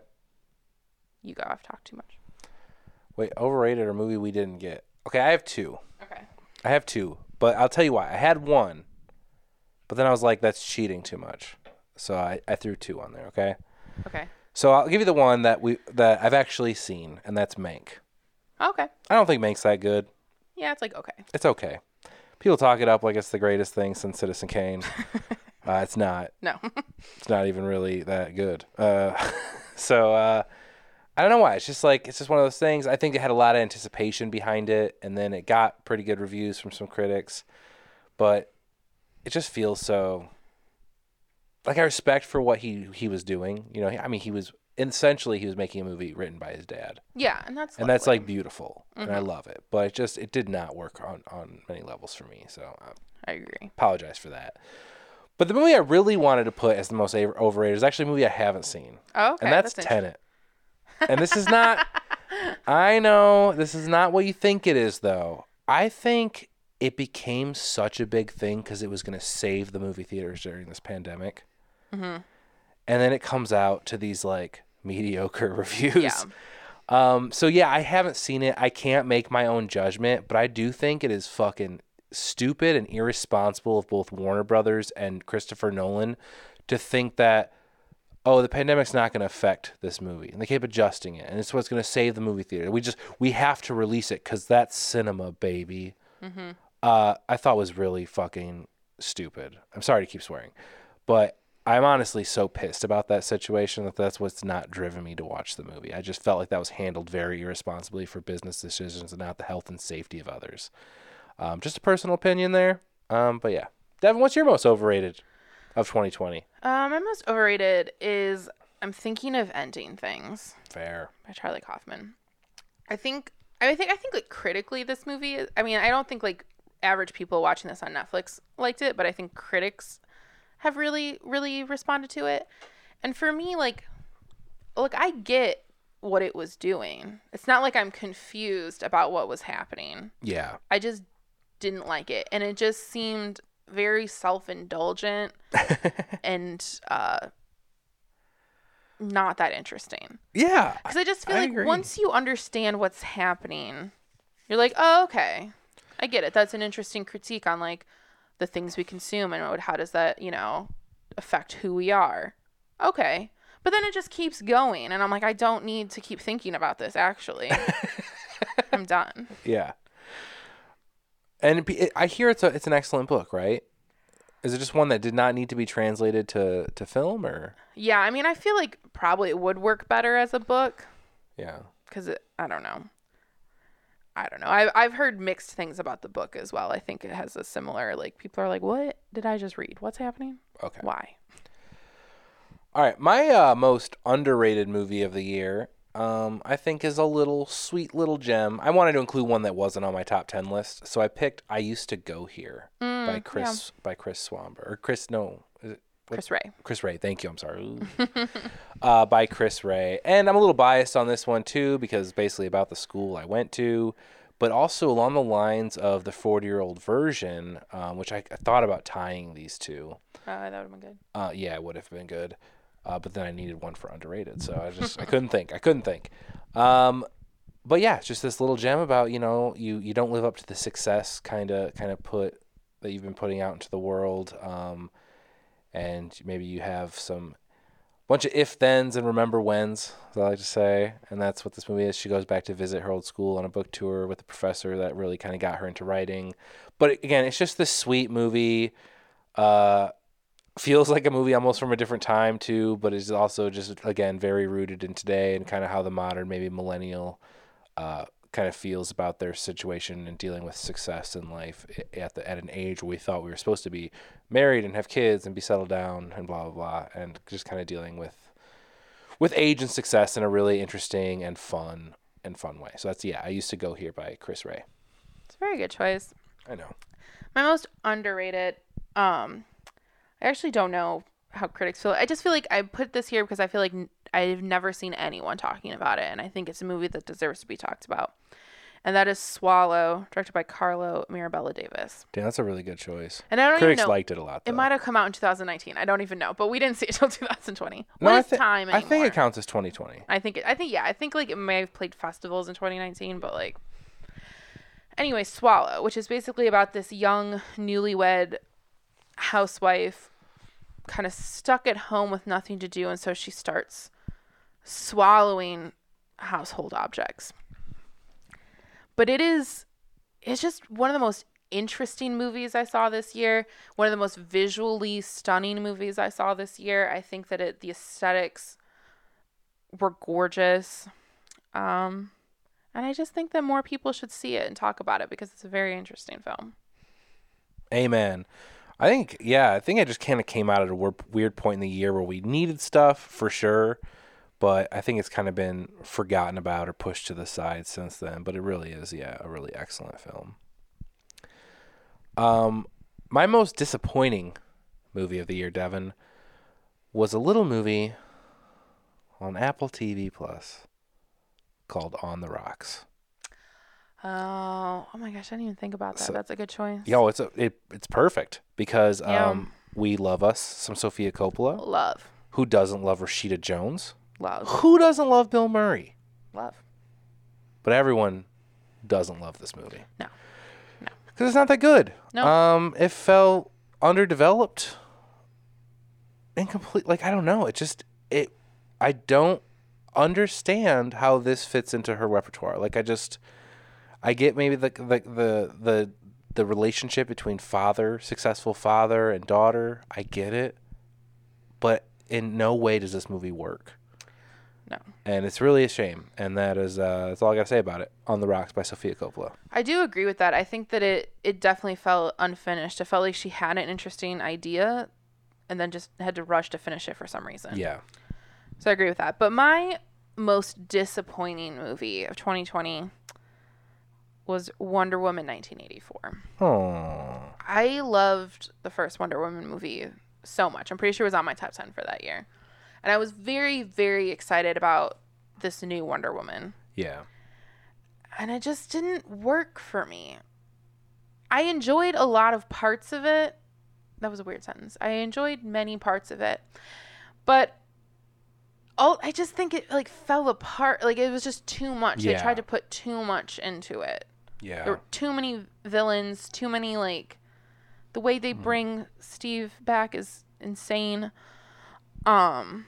You go. I've talked too much. Wait, overrated or movie we didn't get? Okay, I have two. Okay. I have two, but I'll tell you why. I had one, but then I was like, that's cheating too much. So I, I threw two on there. Okay. Okay. So I'll give you the one that we that I've actually seen, and that's Mank. Okay. I don't think Mank's that good. Yeah, it's like okay. It's okay. People talk it up like it's the greatest thing since Citizen Kane. uh, it's not. No. It's not even really that good. Uh, so uh, I don't know why. It's just like it's just one of those things. I think it had a lot of anticipation behind it, and then it got pretty good reviews from some critics, but it just feels so. Like I respect for what he he was doing. You know, I mean, he was essentially he was making a movie written by his dad, yeah, and that's and that's like beautiful, and I love it. But it just it did not work on on many levels for me. So uh, I agree. apologize for that. But the movie I really wanted to put as the most overrated is actually a movie I haven't seen, Oh, okay. and that's, interesting. Tenet. and this is not. I know this is not what you think it is, though. I think it became such a big thing because it was going to save the movie theaters during this pandemic, Mhm. and then it comes out to these like mediocre reviews. Yeah. Um, so yeah, I haven't seen it. I can't make my own judgment, but I do think it is fucking stupid and irresponsible of both Warner Brothers and Christopher Nolan to think that oh, the pandemic's not going to affect this movie, and they keep adjusting it, and it's what's going to save the movie theater. We just we have to release it because that's cinema, baby. Uh, I thought was really fucking stupid. I'm sorry to keep swearing, but I'm honestly so pissed about that situation that that's what's not driven me to watch the movie. I just felt like that was handled very irresponsibly for business decisions and not the health and safety of others. Um, just a personal opinion there. Um, but yeah, Devin, what's your most overrated of 2020? Um, my most overrated is I'm thinking of ending things Fair. by Charlie Kaufman. I think I think I think like critically this movie is, I mean, I don't think like average people watching this on Netflix liked it, but I think critics have really really responded to it. And for me like look, I get what it was doing. It's not like I'm confused about what was happening. Yeah. I just didn't like it and it just seemed very self-indulgent and uh not that interesting. Yeah. Because I just feel I like agree. once you understand what's happening, you're like, oh, okay. I get it. That's an interesting critique on like the things we consume and how does that, you know, affect who we are. Okay. But then it just keeps going. And I'm like, I don't need to keep thinking about this, actually. I'm done. Yeah. And it, I hear it's a, it's an excellent book, right? Is it just one that did not need to be translated to, to film or? Yeah. I mean, I feel like probably it would work better as a book Yeah. because I don't know. I don't know. I've, I've heard mixed things about the book as well. I think it has a similar, like, people are like, what did I just read? What's happening? Okay. Why? All right, my uh, most underrated movie of the year, um, I think, is a little sweet little gem. I wanted to include one that wasn't on my top ten list, so I picked "I Used to Go Here" Mm, by Chris by Kris Swanberg or Chris no, is it Kris Rey. Kris Rey? Thank you. I'm sorry. Uh, by Kris Rey, and I'm a little biased on this one too because basically about the school I went to, but also along the lines of the 40 year old version, um, which I, I thought about tying these two. Uh, that would have been good. Uh, yeah, it would have been good. Uh, but then I needed one for underrated, so I just I couldn't think. I couldn't think. Um, but yeah, it's just this little gem about you know you you don't live up to the success kind of kind of put that you've been putting out into the world, um, and maybe you have some bunch of if thens and remember whens, as I like to say, and that's what this movie is. She goes back to visit her old school on a book tour with a professor that really kind of got her into writing. But again, it's just this sweet movie. Uh, feels like a movie almost from a different time too, but is also just again very rooted in today and kind of how the modern maybe millennial uh, kind of feels about their situation and dealing with success in life at the at an age where we thought we were supposed to be married and have kids and be settled down and blah blah blah and just kind of dealing with with age and success in a really interesting and fun and fun way. So that's yeah, I used to go here by Kris Rey. It's a very good choice. I know. My most underrated. Um, I actually don't know how critics feel. I just feel like I put this here because I feel like I've never seen anyone talking about it, and I think it's a movie that deserves to be talked about. And that is Swallow, directed by Carlo Mirabella Davis. Damn, that's a really good choice. And I don't Critics even know. liked it a lot. Though. it might have come out in 2019. I don't even know, but we didn't see it till 2020. No, What thi- time I think it counts as 2020. I think it, I think yeah, I think like it may have played festivals in 2019, but like anyway, Swallow, which is basically about this young newlywed housewife kind of stuck at home with nothing to do and so she starts swallowing household objects. But it is it's just one of the most interesting movies I saw this year. One of the most visually stunning movies I saw this year. I think that it the aesthetics were gorgeous. Um, and I just think that more people should see it and talk about it because it's a very interesting film. Amen. I think yeah, I think it just kind of came out at a weird point in the year where we needed stuff for sure, but I think it's kind of been forgotten about or pushed to the side since then. But it really is yeah, a really excellent film. Um, my most disappointing movie of the year, Devin, was a little movie on Apple TV Plus called On the Rocks. Oh, oh my gosh, I didn't even think about that. So- That's a good choice. Yo, it's a, it it's perfect because Yeah. um we love us some Sofia Coppola. Love, Who doesn't love Rashida Jones? Love, Who doesn't love Bill Murray? love. But everyone doesn't love this movie. No. No. Because it's not that good. No. Um, it felt underdeveloped, incomplete. Like I don't know. It just it. I don't understand how this fits into her repertoire. Like I just, I get maybe the the the the, the relationship between father, successful father, and daughter. I get it, but in no way does this movie work No. and it's really a shame. And that is uh, that's all I gotta say about it. On the Rocks by Sofia Coppola. I do agree with that. I think that it it definitely felt unfinished. It felt like she had an interesting idea and then just had to rush to finish it for some reason. Yeah, So I agree with that. But my most disappointing movie of 2020 was Wonder Woman 1984. oh, I loved the first Wonder Woman movie so much. I'm pretty sure it was on my top 10 for that year. And I was very, very excited about this new Wonder Woman. yeah, And it just didn't work for me. I enjoyed a lot of parts of it. That was a weird sentence. I enjoyed many parts of it. But all I just think it like fell apart. Like it was just too much. They tried to put too much into it. yeah. There were too many villains, too many like the way Mm. they bring Steve back is insane. Um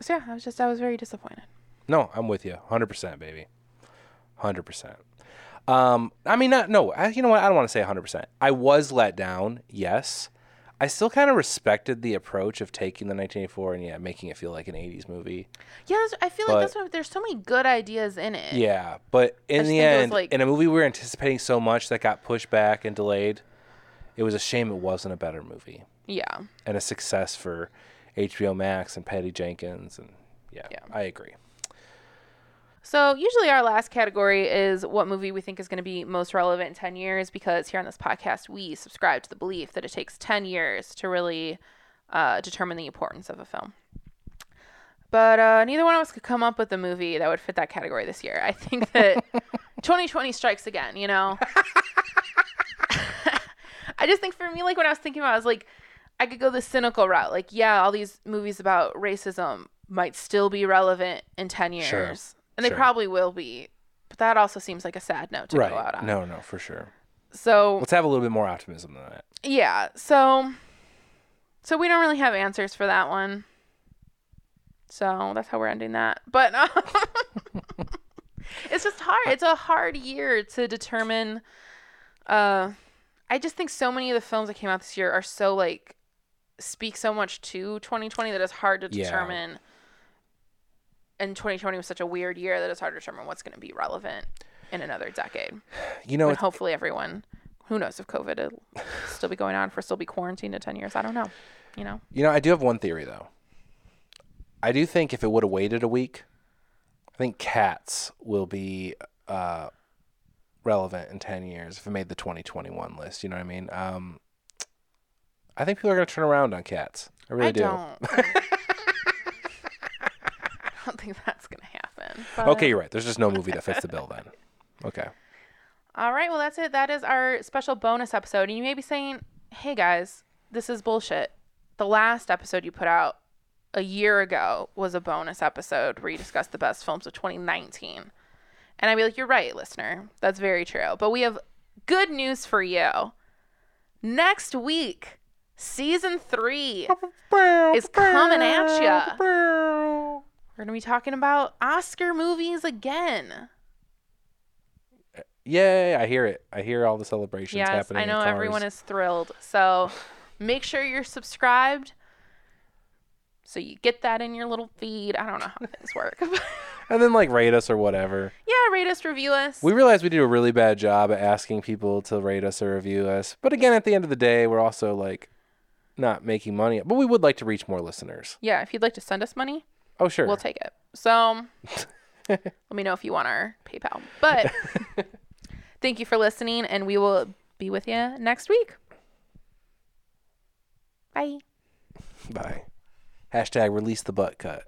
So yeah, I was just I was very disappointed. No, I'm with you, hundred percent, baby, hundred percent. Um, I mean, not no. I, you know what? I don't want to say hundred percent. I was let down. Yes, I still kind of respected the approach of taking the 1984 and yeah, making it feel like an 80s movie. Yeah, I feel But- like that's what there's so many good ideas in it. Yeah, but in the think it was, end, like- in a movie we were anticipating so much that got pushed back and delayed, it was a shame it wasn't a better movie Yeah. and a success for HBO Max and Patty Jenkins and yeah, Yeah. I agree. So usually our last category is what movie we think is going to be most relevant in 10 years because here on this podcast we subscribe to the belief that it takes 10 years to really uh, determine the importance of a film. But uh, neither one of us could come up with a movie that would fit that category this year. I think that 2020 strikes again, you know? I just think for me, like when I was thinking about it, I was like, I could go the cynical route. Like, yeah, all these movies about racism might still be relevant in 10 years. Sure. And they Sure. probably will be. But that also seems like a sad note to go out on. No, no, for sure. So, Let's have a little bit more optimism than that. yeah. So, so we don't really have answers for that one. So that's how we're ending that. But uh, it's just hard. It's a hard year to determine. Uh, I just think so many of the films that came out this year are so like speak so much to 2020 that it's hard to Yeah. determine and 2020 was such a weird year that it's hard to determine what's going to be relevant in another decade. You know, and hopefully everyone, who knows if COVID will still be going on for still be quarantined in 10 years. I don't know. You know, you know, I do have one theory though. I do think if it would have waited a week, I think cats will be uh, relevant in 10 years if it made the 2021 list. You know what I mean? Um, I think people are going to turn around on cats. I really I do. don't. I don't think that's going to happen. Okay, you're right. There's just no movie that fits the bill then. Okay. All right, well, that's it. That is our special bonus episode. And you may be saying, hey, guys, this is bullshit. The last episode you put out a year ago was a bonus episode where you discussed the best films of 2019. And I'd be like, you're right, listener. That's very true. But we have good news for you. Next week, season three is coming at ya. We're going to be talking about Oscar movies again. Yay, I hear it. I hear all the celebrations Yes, happening. I know in cars. everyone is thrilled. So make sure you're subscribed so you get that in your little feed. I don't know how things work. And then like rate us or whatever. yeah, rate us, review us. We realize we do a really bad job at asking people to rate us or review us. But again, at the end of the day, we're also like not making money. But we would like to reach more listeners. yeah, if you'd like to send us money, Oh, sure. we'll take it. So let me know if you want our PayPal. But thank you for listening, and we will be with you next week. Bye. Bye. Hashtag release the butt cut.